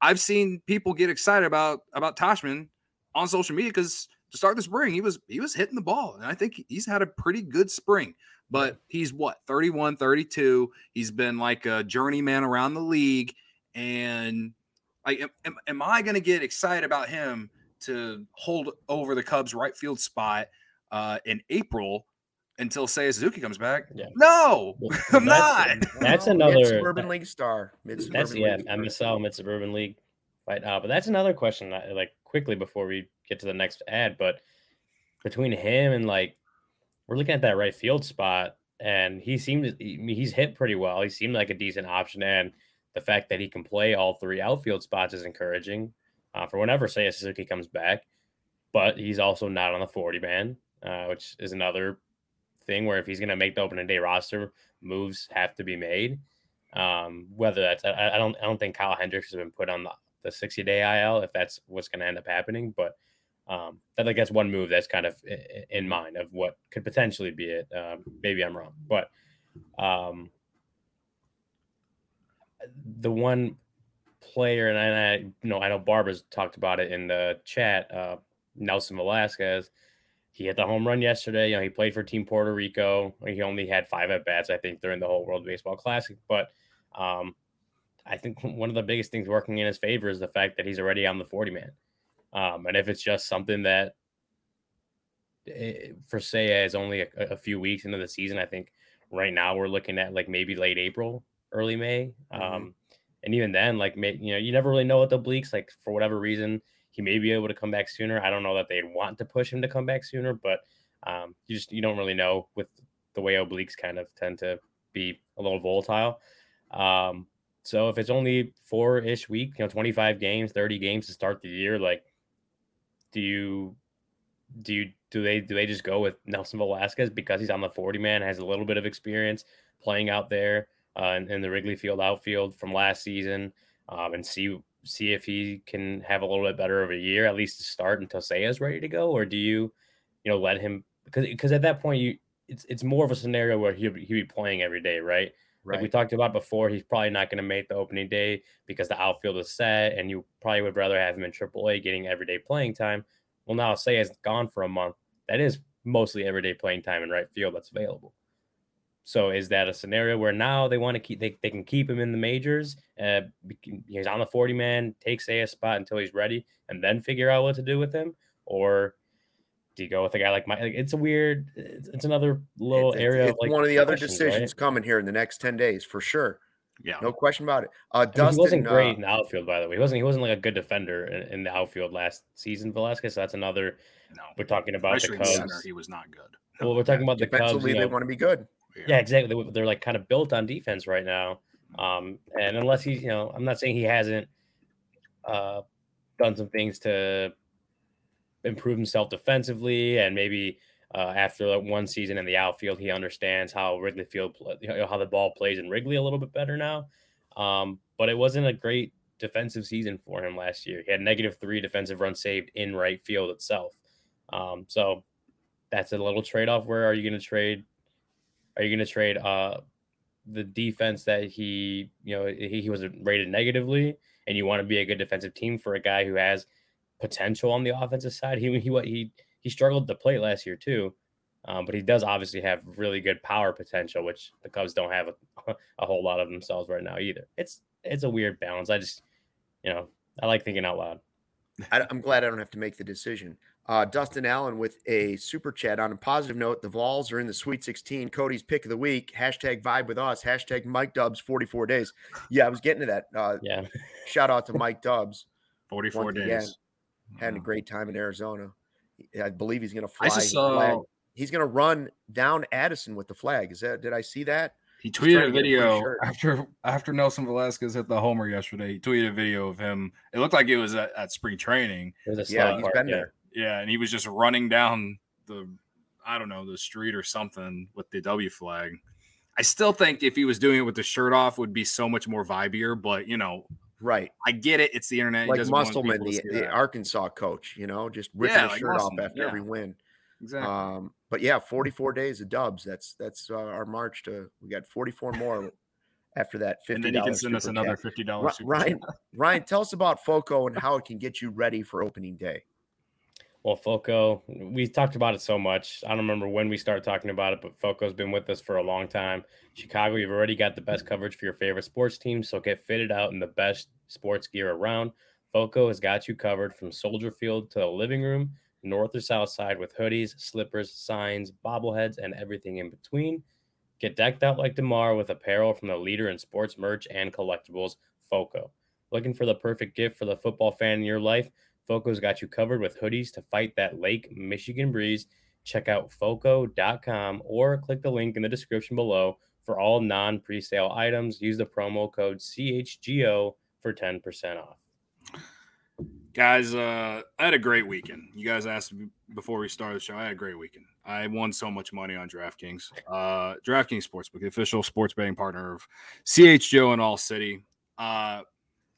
I've seen people get excited about about Tauchman on social media because to start the spring he was he was hitting the ball and I think he's had a pretty good spring. But he's what 31, 32. He's been like a journeyman around the league, and like, am, am, am I going to get excited about him to hold over the Cubs right field spot uh, in April until Seiya Suzuki comes back? Yeah. No, Well, [LAUGHS] I'm that's- not. That's another- mid-suburban league star. That's Mid-suburban yeah, league MSL. Mid Suburban League right now. But that's another question. Like quickly before we get to the next ad, but between him and like we're looking at that right field spot, and he seemed he- I mean, he's hit pretty well. He seemed like a decent option, and the fact that he can play all three outfield spots is encouraging uh, for whenever Seiya Suzuki comes back. But he's also not on the forty man, uh, which is another thing where if he's going to make the opening day roster, moves have to be made. Um, whether that's I, I don't I don't think Kyle Hendricks has been put on the, the 60 day IL if that's what's going to end up happening, but um, think that's one move that's kind of in mind of what could potentially be it. Um, maybe I'm wrong, but um, the one player, and I, I you know I know Barbara's talked about it in the chat. Uh, Nelson Velazquez, he hit the home run yesterday. You know, he played for Team Puerto Rico. He only had five at bats, I think, during the whole World Baseball Classic. But um, I think [LAUGHS] one of the biggest things working in his favor is the fact that he's already on the 40 man. Um, and if it's just something that eh, for say is only a, a few weeks into the season, I think right now we're looking at like maybe late April, early May. Mhm. Um, and even then, like may, you know, you never really know what the obliques like for whatever reason he may be able to come back sooner. I don't know that they'd want to push him to come back sooner, but um, you just you don't really know with the way obliques kind of tend to be a little volatile. Um, so if it's only four ish week, you know, 25 games, 30 games to start the year, like, do you do you do they do they just go with Nelson Velazquez because he's on the 40 man, has a little bit of experience playing out there uh, in, in, the Wrigley Field outfield from last season, um, and see see if he can have a little bit better of a year at least to start until Seiya is ready to go, or do you, you know, let him because because at that point you it's it's more of a scenario where he'll he'll be playing every day, right? Right. Like we talked about before, he's probably not going to make the opening day because the outfield is set, and you probably would rather have him in AAA getting everyday playing time. Well, now say has gone for a month. That is mostly everyday playing time in right field that's available. So is that a scenario where now they want to keep they, they can keep him in the majors? Uh, he's on the 40 man, takes a spot until he's ready, and then figure out what to do with him, or do you go with a guy like Mike? Like, it's a weird. It's, it's another little it's, area. It's, of like one of the other decisions right? coming here in the next ten days for sure. Yeah, no question about it. Uh, I Dustin, he wasn't great uh, in the outfield, by the way. He wasn't. He wasn't like a good defender in, in the outfield last season. Velazquez. So that's another. No, we're talking about the Cubs. Center, he was not good. Well, we're talking about the Cubs. You know, they want to be good. Yeah, yeah exactly. They're like kind of built on defense right now. Um, and unless he's, you know, I'm not saying he hasn't uh, done some things to improve himself defensively, and maybe uh, after one season in the outfield, he understands how Wrigley Field, you know, how the ball plays in Wrigley a little bit better now. Um, but it wasn't a great defensive season for him last year. He had negative three defensive runs saved in right field itself. Um, so that's a little trade off. Where are you going to trade? Are you going to trade uh, the defense that he, you know, he, he was rated negatively, and you want to be a good defensive team for a guy who has potential on the offensive side. He he he he struggled to play last year too, um, but he does obviously have really good power potential, which the Cubs don't have a, [LAUGHS] a whole lot of themselves right now either. It's it's a weird balance. I just you know I like thinking out loud. I, am glad I don't have to make the decision. Uh, Dustin Allen with a super chat on a positive note. The Vols are in the Sweet 16. Cody's pick of the week. Hashtag vibe with us. Hashtag Mike Dubs 44 days. Yeah, I was getting to that. Uh, yeah. Shout out to [LAUGHS] Mike Dubs. 44 days. Again had a great time in Arizona. I believe he's going to fly. I just saw, he's going to run down Addison with the flag. Is that? Did I see that? He tweeted a video after after Nelson Velazquez hit the homer yesterday. He tweeted a video of him. It looked like it was at, at spring training. yeah, he's been there. Yeah, and he was just running down the, I don't know, the street or something with the W flag. I still think if he was doing it with the shirt off, would be so much more vibier. But you know, Right. I get it. It's the internet. Like Musselman, the, the Arkansas coach, you know, just ripping yeah, his like shirt off after yeah. every win. Exactly. Um, but yeah, 44 days of dubs. That's that's uh, our march to. We got 44 more after that. 50 and then you can send us another fifty dollars. Ryan, Ryan, tell us about Foco and how it can get you ready for opening day. Well, Foco, we talked about it so much. I don't remember when we started talking about it, but Foco's been with us for a long time. Chicago, you've already got the best mm-hmm. coverage for your favorite sports team, so get fitted out in the best sports gear around. Foco has got you covered from Soldier Field to the living room, north or south side with hoodies, slippers, signs, bobbleheads, and everything in between. Get decked out like DeMar with apparel from the leader in sports merch and collectibles, Foco. Looking for the perfect gift for the football fan in your life? Foco's got you covered with hoodies to fight that Lake Michigan breeze. Check out foco.com or click the link in the description below for all non presale items. Use the promo code CHGO for 10% off. Guys, uh, I had a great weekend. You guys asked before we started the show. I had a great weekend. I won so much money on DraftKings. Uh, DraftKings Sportsbook, the official sports betting partner of CHGO and All City. Uh,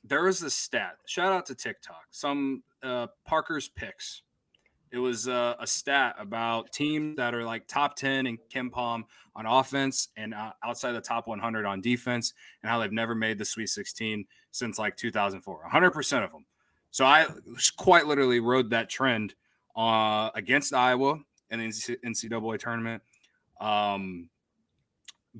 there is a stat. Shout out to TikTok. Some uh, Parker's picks. It was uh, a stat about teams that are like top 10 in KenPom on offense and uh, outside the top 100 on defense, and how they've never made the Sweet 16 since like 2004. 100% of them. So I quite literally rode that trend uh, against Iowa in the NCAA tournament, um,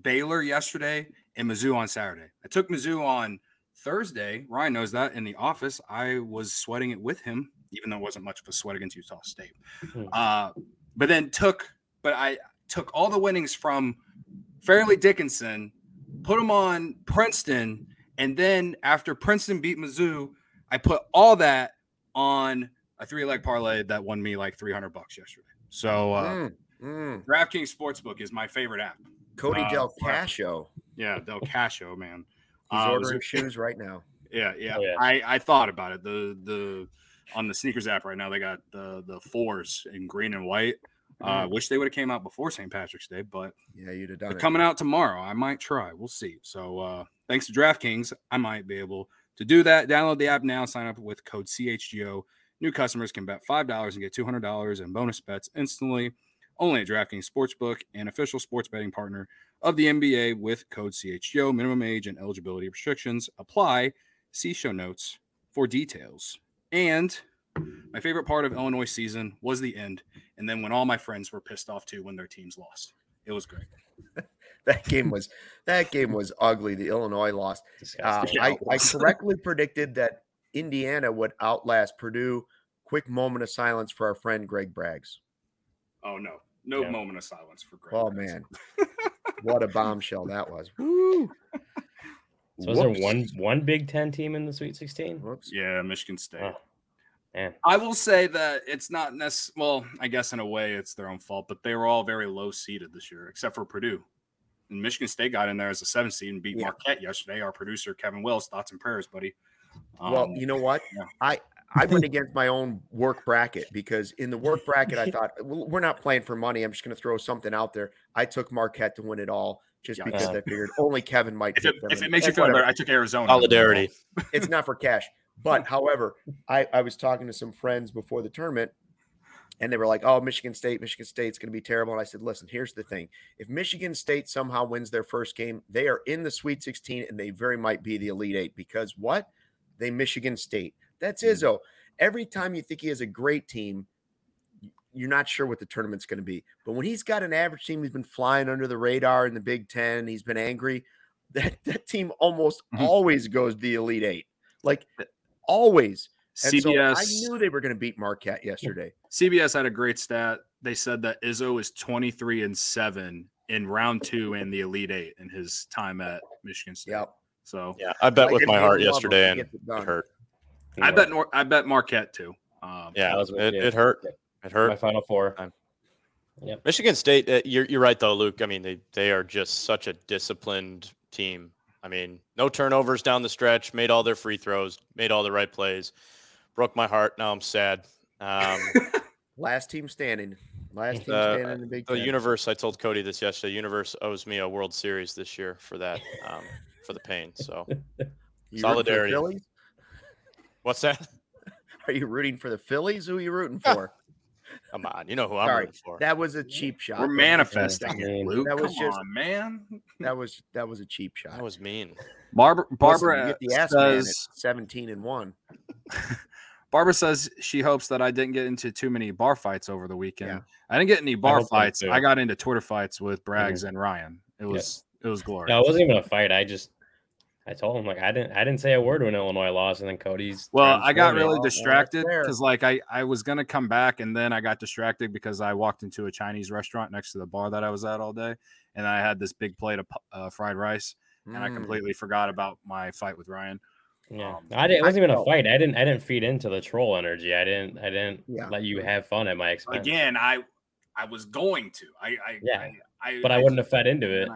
Baylor yesterday, and Mizzou on Saturday. I took Mizzou on Thursday, Ryan knows that in the office, I was sweating it with him, even though it wasn't much of a sweat against Utah State. Hmm. Uh, but then took, but I took all the winnings from Fairleigh Dickinson, put them on Princeton, and then after Princeton beat Mizzou, I put all that on a three leg parlay that won me like 300 bucks yesterday. So, uh, mm, mm. DraftKings Sportsbook is my favorite app. Cody uh, Del Cascio. Yeah, Del Cascio, man. He's uh, ordering shoes right now. [LAUGHS] Yeah, yeah, oh, yeah. I, I thought about it. The the on the sneakers app right now. They got the the fours in green and white. Uh, Mm. wish they would have came out before St. Patrick's Day, but Yeah, you'd have done they're it. coming out tomorrow. I might try. We'll see. So uh, thanks to DraftKings, I might be able to do that. Download the app now. Sign up with code CHGO. New customers can bet five dollars and get two hundred dollars in bonus bets instantly. Only at DraftKings Sportsbook, an official sports betting partner of the NBA with code CHGO. Minimum age and eligibility restrictions apply. See show notes for details. And my favorite part of Illinois season was the end, and then when all my friends were pissed off too when their teams lost. It was great. [LAUGHS] That game was that game was ugly. The Illinois lost. Uh, I, I correctly predicted that Indiana would outlast Purdue. Quick moment of silence for our friend Greg Braggs. Oh no, no Yeah. moment of silence for Greg. Oh Braggs. man, [LAUGHS] what a bombshell that was! Woo. [LAUGHS] So was there one one Big Ten team in the Sweet 16? Whoops. Yeah, Michigan State. Oh, man. I will say that it's not necessarily. Well, I guess in a way it's their own fault, but they were all very low seeded this year, except for Purdue. And Michigan State got in there as a seven seed and beat Yeah. Marquette yesterday. Our producer Kevin Wells, thoughts and prayers, buddy. well, Um, you know what? yeah. I I went [LAUGHS] against my own work bracket because in the work bracket I [LAUGHS] thought well, we're not playing for money. I'm just going to throw something out there. I took Marquette to win it all just Yeah. because Uh. I figured only Kevin might. if it, them, if it makes you feel whatever. better, I took Arizona. Solidarity. it's not for cash. But [LAUGHS] however, I, I was talking to some friends before the tournament and they were like, oh, Michigan State, Michigan State's going to be terrible. And I said, listen, here's the thing. If Michigan State somehow wins their first game, they are in the Sweet 16 and they very might be the Elite Eight because what? They Michigan State. That's Izzo. Every time you think he has a great team, you're not sure what the tournament's going to be. But when he's got an average team, he's been flying under the radar in the Big Ten. He's been angry. [LAUGHS] That that team almost Mhm. always goes to the Elite Eight. Like always. And so CBS I knew they were going to beat Marquette yesterday. CBS had a great stat. They said that Izzo is 23 and 7 in round 2 in the Elite 8 in his time at Michigan State. Yep. So, Yeah, I bet I with my heart yesterday, and gets it it hurt. I bet Nor- I bet Marquette too. Um, Yeah, That was it, what- yeah. it hurt. It My hurt. final four. Time. Yep. Michigan State, uh, you're you're right though, Luke. I mean, they they are just such a disciplined team. I mean, no turnovers down the stretch, made all their free throws, made all the right plays. Broke my heart. Now I'm sad. Um, [LAUGHS] Last team standing. Last team Uh, standing in the Big the Ten. universe. I told Cody this yesterday. Universe owes me a World Series this year for that, um, for the pain. So [LAUGHS] You rooting for solidarity. Phillies? what's that? Are you rooting for the Phillies? Who are you rooting ah. for? Come on, you know who I'm Sorry, rooting for. that was a cheap shot. We're manifesting it, Luke. that was Come just- on, man. [LAUGHS] That was that was a cheap shot. That was mean. Barbara Listen, Barbara you get the ass man at says 17 and 1. [LAUGHS] Barbara says she hopes that I didn't get into too many bar fights over the weekend. Yeah. I didn't get any bar hope so, fights. I got into Twitter fights with Braggs and Ryan. It Yeah. was it was glorious. No, it wasn't even a fight. I just I told him like I didn't I didn't say a word when Illinois lost, and then Cody's. Well, I got really well, that's distracted because, like, I I was gonna come back and then I got distracted because I walked into a Chinese restaurant next to the bar that I was at all day, and I had this big plate of uh, fried rice, and I Mm. completely forgot about my fight with Ryan. Yeah, Um, I didn't. It wasn't even a fight. I didn't. I didn't feed into the troll energy. I didn't. I didn't Yeah. let you have fun at my expense. Again, I I was going to. I I Yeah. I, I but I wouldn't have fed into it.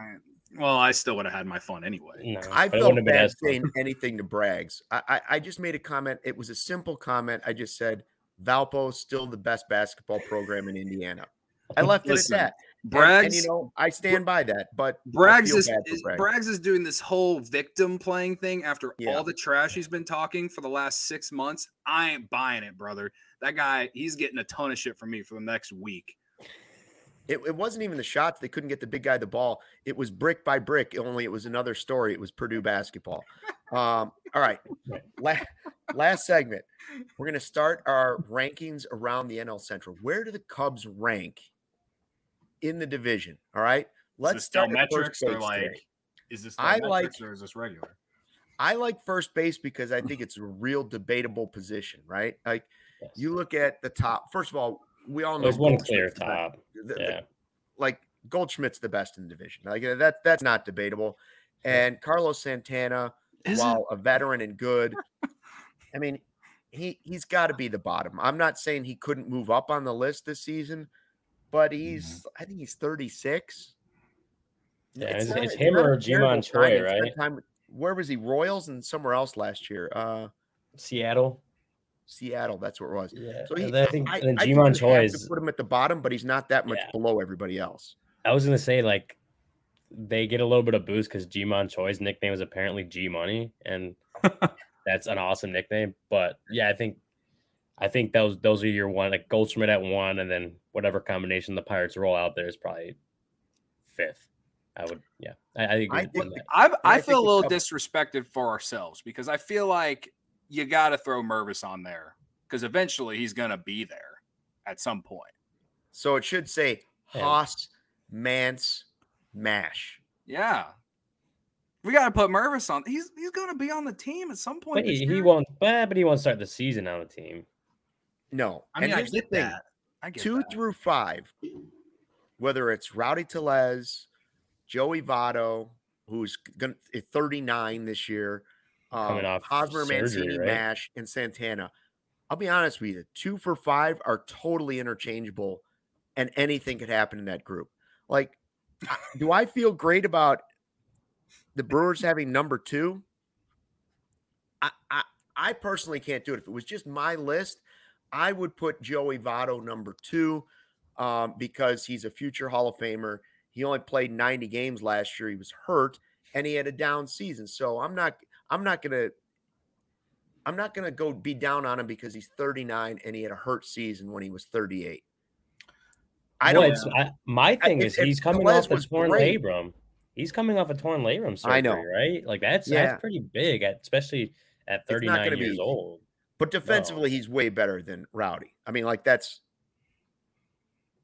I- well, I still would have had my fun anyway. No, I but it felt wouldn't have been bad as fun. saying anything to Braggs. I, I I just made a comment. It was a simple comment. I just said Valpo still the best basketball program in Indiana. I left Listen, it at that. And- Braggs, and, you know, I stand by that. But I Braggs is, bad is Braggs. Braggs is doing this whole victim playing thing after Yeah. all the trash he's been talking for the last six months. I ain't buying it, brother. That guy, he's getting a ton of shit from me for the next week. It, it wasn't even the shots. They couldn't get the big guy the ball. It was brick by brick. Only it was another story. It was Purdue basketball. Um, all right. La- last segment. We're going to start our rankings around the NL Central. Where do the Cubs rank in the division? All right. Let's is this start metrics or like today. is this I like- or is this regular? I like first base because I think it's a real debatable position, right? Like Yes. you look at the top. First of all, we all know There's one clear top. The- the- like Goldschmidt's the best in the division. Like uh, that that's not debatable. And Carlos Santana, Is it? while a veteran and good, [LAUGHS] I mean, he he's got to be the bottom. I'm not saying he couldn't move up on the list this season, but he's I think he's 36. Yeah, it's- not- it's him or Jimon terrible Choi, time. Right? time- where was he? Royals and somewhere else last year. Uh Seattle. Seattle. That's what it was. Yeah. So he, and then I think I, and then I think Ji-Man Choi is. to put him at the bottom, but he's not that much Yeah. below everybody else. I was gonna say like they get a little bit of boost because Ji-Man Choi's nickname is apparently G Money, and [LAUGHS] that's an awesome nickname. But yeah, I think I think those those are your one like Goldschmidt at one, and then whatever combination the Pirates roll out there is probably fifth. I would yeah, I, I agree I with think- that. I I I feel a little Cubs- disrespected for ourselves because I feel like you got to throw Mervis on there because eventually he's gonna be there at some point. So it should say Yeah. Haas, Mance, Mash. Yeah, we got to put Mervis on. He's he's gonna be on the team at some point. But he, he year. won't. But, but he won't start the season on the team. No. I mean, and I here's the get thing, that. I get two that. through five, whether it's Rowdy Tellez, Joey Votto, who's going to 39 this year, um, Coming off Hosmer, surgery, Mancini, right? Mash, and Santana. I'll be honest with you, two for five are totally interchangeable, and anything could happen in that group. Like, do I feel great about the Brewers having number two? I, I, I personally can't do it. If it was just my list, I would put Joey Votto number two um, because he's a future Hall of Famer. He only played 90 games last year. He was hurt and he had a down season. So I'm not I'm not gonna I'm not gonna go be down on him because he's 39 and he had a hurt season when he was 38. I Well, don't it's- I- my thing if- is if he's coming off a torn great- labrum. He's coming off a torn labrum surgery, I know. right? Like that's Yeah. that's pretty big, at, especially at It's not 39 gonna be years old. but defensively he's way better than Rowdy. I mean, like that's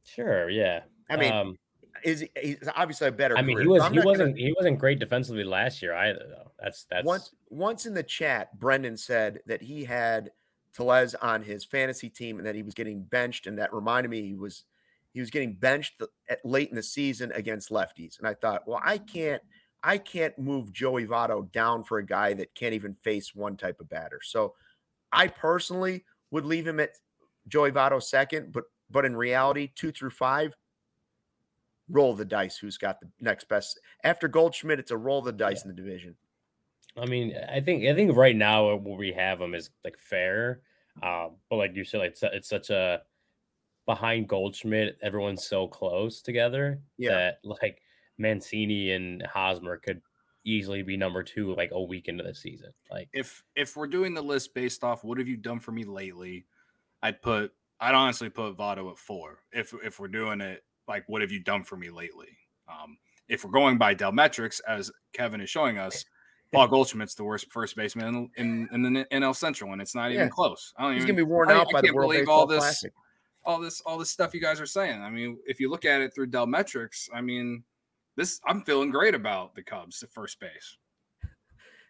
Sure, yeah. I mean, um, is he- he's obviously a better I mean, career. he was he not gonna- wasn't he wasn't great defensively last year either, though. That's that's once once in the chat, Brendan said that he had Tellez on his fantasy team and that he was getting benched, and that reminded me he was he was getting benched at late in the season against lefties. And I thought, well, I can't I can't move Joey Votto down for a guy that can't even face one type of batter. So I personally would leave him at Joey Votto second, but but in reality, two through five, roll the dice. Who's got the next best after Goldschmidt? It's a roll the dice in the division. I mean, I think I think right now where we have him is like fair, um, but like you said, like, it's it's such a behind Goldschmidt, everyone's so close together Yeah. that like Mancini and Hosmer could easily be number two like a week into the season. Like, if if we're doing the list based off what have you done for me lately, I'd put I'd honestly put Votto at four. If if we're doing it like what have you done for me lately? Um, if we're going by Dell metrics, as Kevin is showing us, Paul Goldschmidt's the worst first baseman in in, in the NL Central, and it's not even close. I don't He's even, gonna be worn I- out I by the can't World believe Baseball all this Classic. all this all this stuff you guys are saying. I mean, if you look at it through Dell metrics, I mean, this I'm feeling great about the Cubs at first base.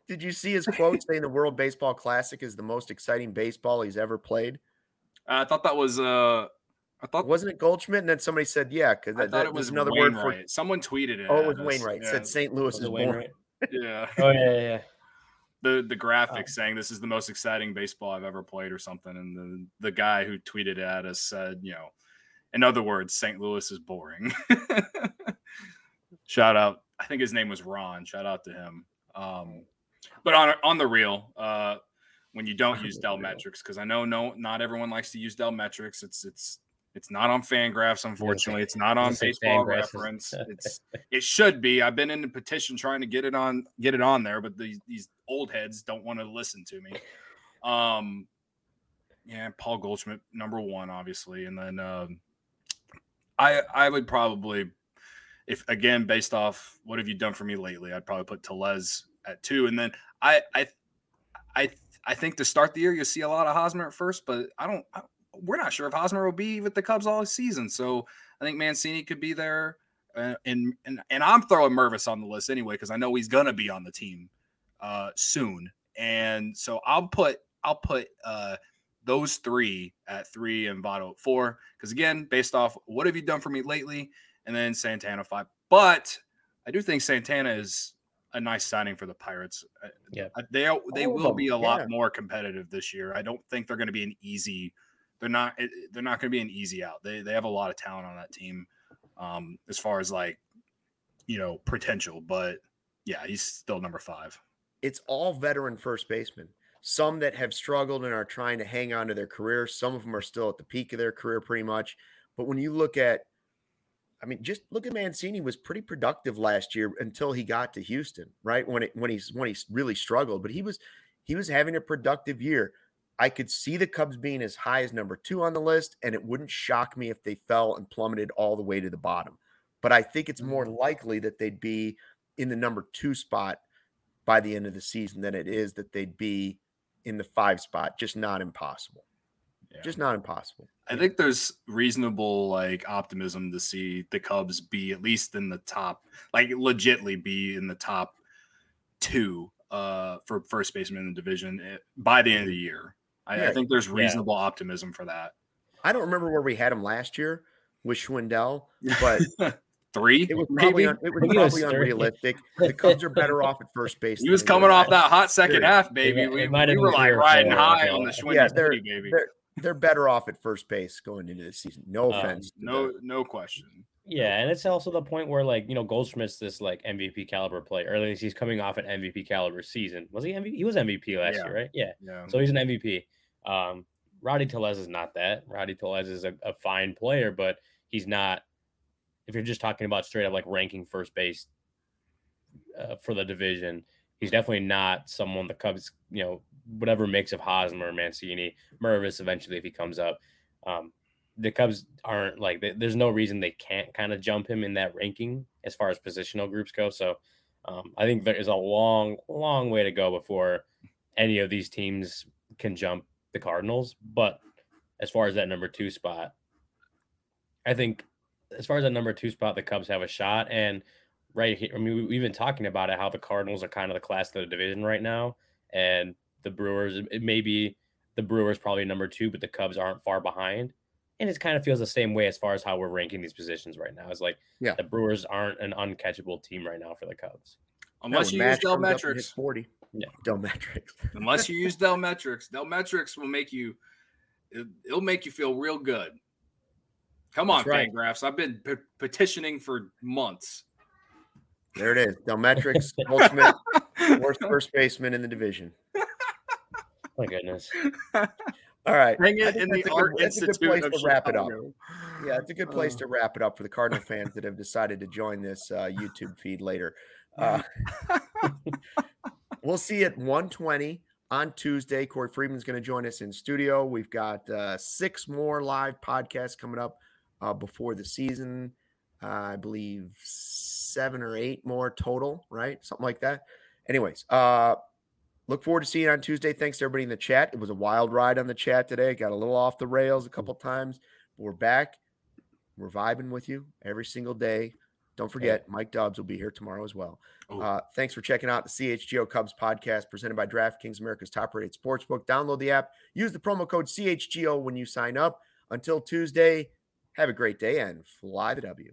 Did you see his quote saying the World Baseball Classic is the most exciting baseball he's ever played? I thought that was uh I thought Wasn't it Goldschmidt? And then somebody said, "Yeah," because I that, thought that it was was another Wainwright. word for. Someone tweeted it. Oh, it was. Wainwright. Yeah. Said St. Louis is it born. Yeah. [LAUGHS] oh yeah, yeah, yeah. The the graphic Oh. saying this is the most exciting baseball I've ever played or something. And the, the guy who tweeted at us said, you know, in other words, St. Louis is boring. [LAUGHS] Shout out. I think his name was Ron. Shout out to him. Um, but on on the real, uh, when you don't use Dell metrics, because I know no not everyone likes to use Dell metrics. It's it's it's not on Fangraphs, unfortunately. It's not on Baseball [LAUGHS] Reference. It's it should be. I've been in the petition trying to get it on get it on there, but these these old heads don't want to listen to me. Um, yeah, Paul Goldschmidt number one, obviously, and then um, I I would probably, if again based off what have you done for me lately, I'd probably put Tellez at two, and then I I I I think to start the year you'll see a lot of Hosmer at first, but I don't. I, we're not sure if Hosmer will be with the Cubs all season, so I think Mancini could be there. Uh, and and and I'm throwing Mervis on the list anyway because I know he's gonna be on the team uh, soon, and so I'll put I'll put uh, those three at three and Votto at four because again, based off what have you done for me lately, and then Santana five. But I do think Santana is a nice signing for the Pirates. Uh, Yeah. uh, they they All of will be a yeah. lot more competitive this year. I don't think they're going to be an easy. They're not. They're not going to be an easy out. They they have a lot of talent on that team, um, as far as like, you know, potential. But yeah, he's still number five. It's all veteran first baseman. some that have struggled and are trying to hang on to their career. Some of them are still at the peak of their career, pretty much. But when you look at, I mean, just look at Mancini was pretty productive last year until he got to Houston, right? When it when he's when he really struggled, but he was he was having a productive year. I could see the Cubs being as high as number two on the list, and it wouldn't shock me if they fell and plummeted all the way to the bottom. But I think it's more Mm. likely that they'd be in the number two spot by the end of the season than it is that they'd be in the five spot. Just not impossible. Yeah. Just not impossible. I think there's reasonable like optimism to see the Cubs be at least in the top, like legitly be in the top two uh for first baseman in the division eh, by the end of the year. I, I think there's reasonable optimism for that. I don't remember where we had him last year with Schwindel, [LAUGHS] but Three, it was probably maybe. un, it was think was probably unrealistic. The Cubs are better off at first base. He was coming off that hot second Period. half, baby. It- we, it might we have were been like riding high on the Schwindy Yeah, they're- City, baby. they're they're better off at first base going into the season. No Um, offense. to No, the- no question. Yeah, and it's also the point where like you know Goldschmidt's this like MVP caliber player. Or at least he's coming off an MVP caliber season. Was he MVP? He was MVP last Yeah. year, right? Yeah. Yeah. So he's an MVP. Um, Rowdy Tellez is not that. Rowdy Tellez is a, a fine player, but he's not. If you're just talking about straight up like ranking first base uh, for the division, he's definitely not someone the Cubs, you know, whatever mix of Hosmer, Mancini, Mervis eventually if he comes up. Um, the Cubs aren't like th- there's no reason they can't kind of jump him in that ranking as far as positional groups go. So um, I think there is a long, long way to go before any of these teams can jump the Cardinals. But as far as that number two spot, I think as far as that number two spot, the Cubs have a shot. And right here, I mean, we- we've been talking about it how the Cardinals are kind of the class of the division right now, and the Brewers, it may be the Brewers probably number two, but the Cubs aren't far behind. And it kind of feels the same way as far as how we're ranking these positions right now. It's like Yeah. the Brewers aren't an uncatchable team right now for the Cubs. Unless No, you use Mash comes up and hits Delmetrics. forty. Yeah. Delmetrics. [LAUGHS] Unless you use Delmetrics. Delmetrics will make you it, it'll make you feel real good. Come on, That's right. Fangraphs. I've been pe- petitioning for months. There it is. Delmetrics, [LAUGHS] ultimate [LAUGHS] worst first baseman in the division. My goodness. All right. Hang it in the that's Art good- that's a good place of to wrap it up. Yeah, it's a good place Uh. to wrap it up for the Cardinal fans that have decided to join this uh, YouTube feed later. Uh, [LAUGHS] [LAUGHS] we'll see at 120 on Tuesday. Corey Friedman's going to join us in studio. We've got uh, six more live podcasts coming up uh, before the season. Uh, I believe seven or eight more total, right? Something like that. Anyways, uh, look forward to seeing you on Tuesday. Thanks to everybody in the chat. It was a wild ride on the chat today. Got a little off the rails a couple times. But we're back. We're vibing with you every single day. Don't forget, Mike Dubs will be here tomorrow as well. Oh. Uh, thanks for checking out the CHGO Cubs podcast presented by DraftKings, America's top rated sportsbook. Download the app, use the promo code CHGO when you sign up. Until Tuesday, have a great day and fly the W.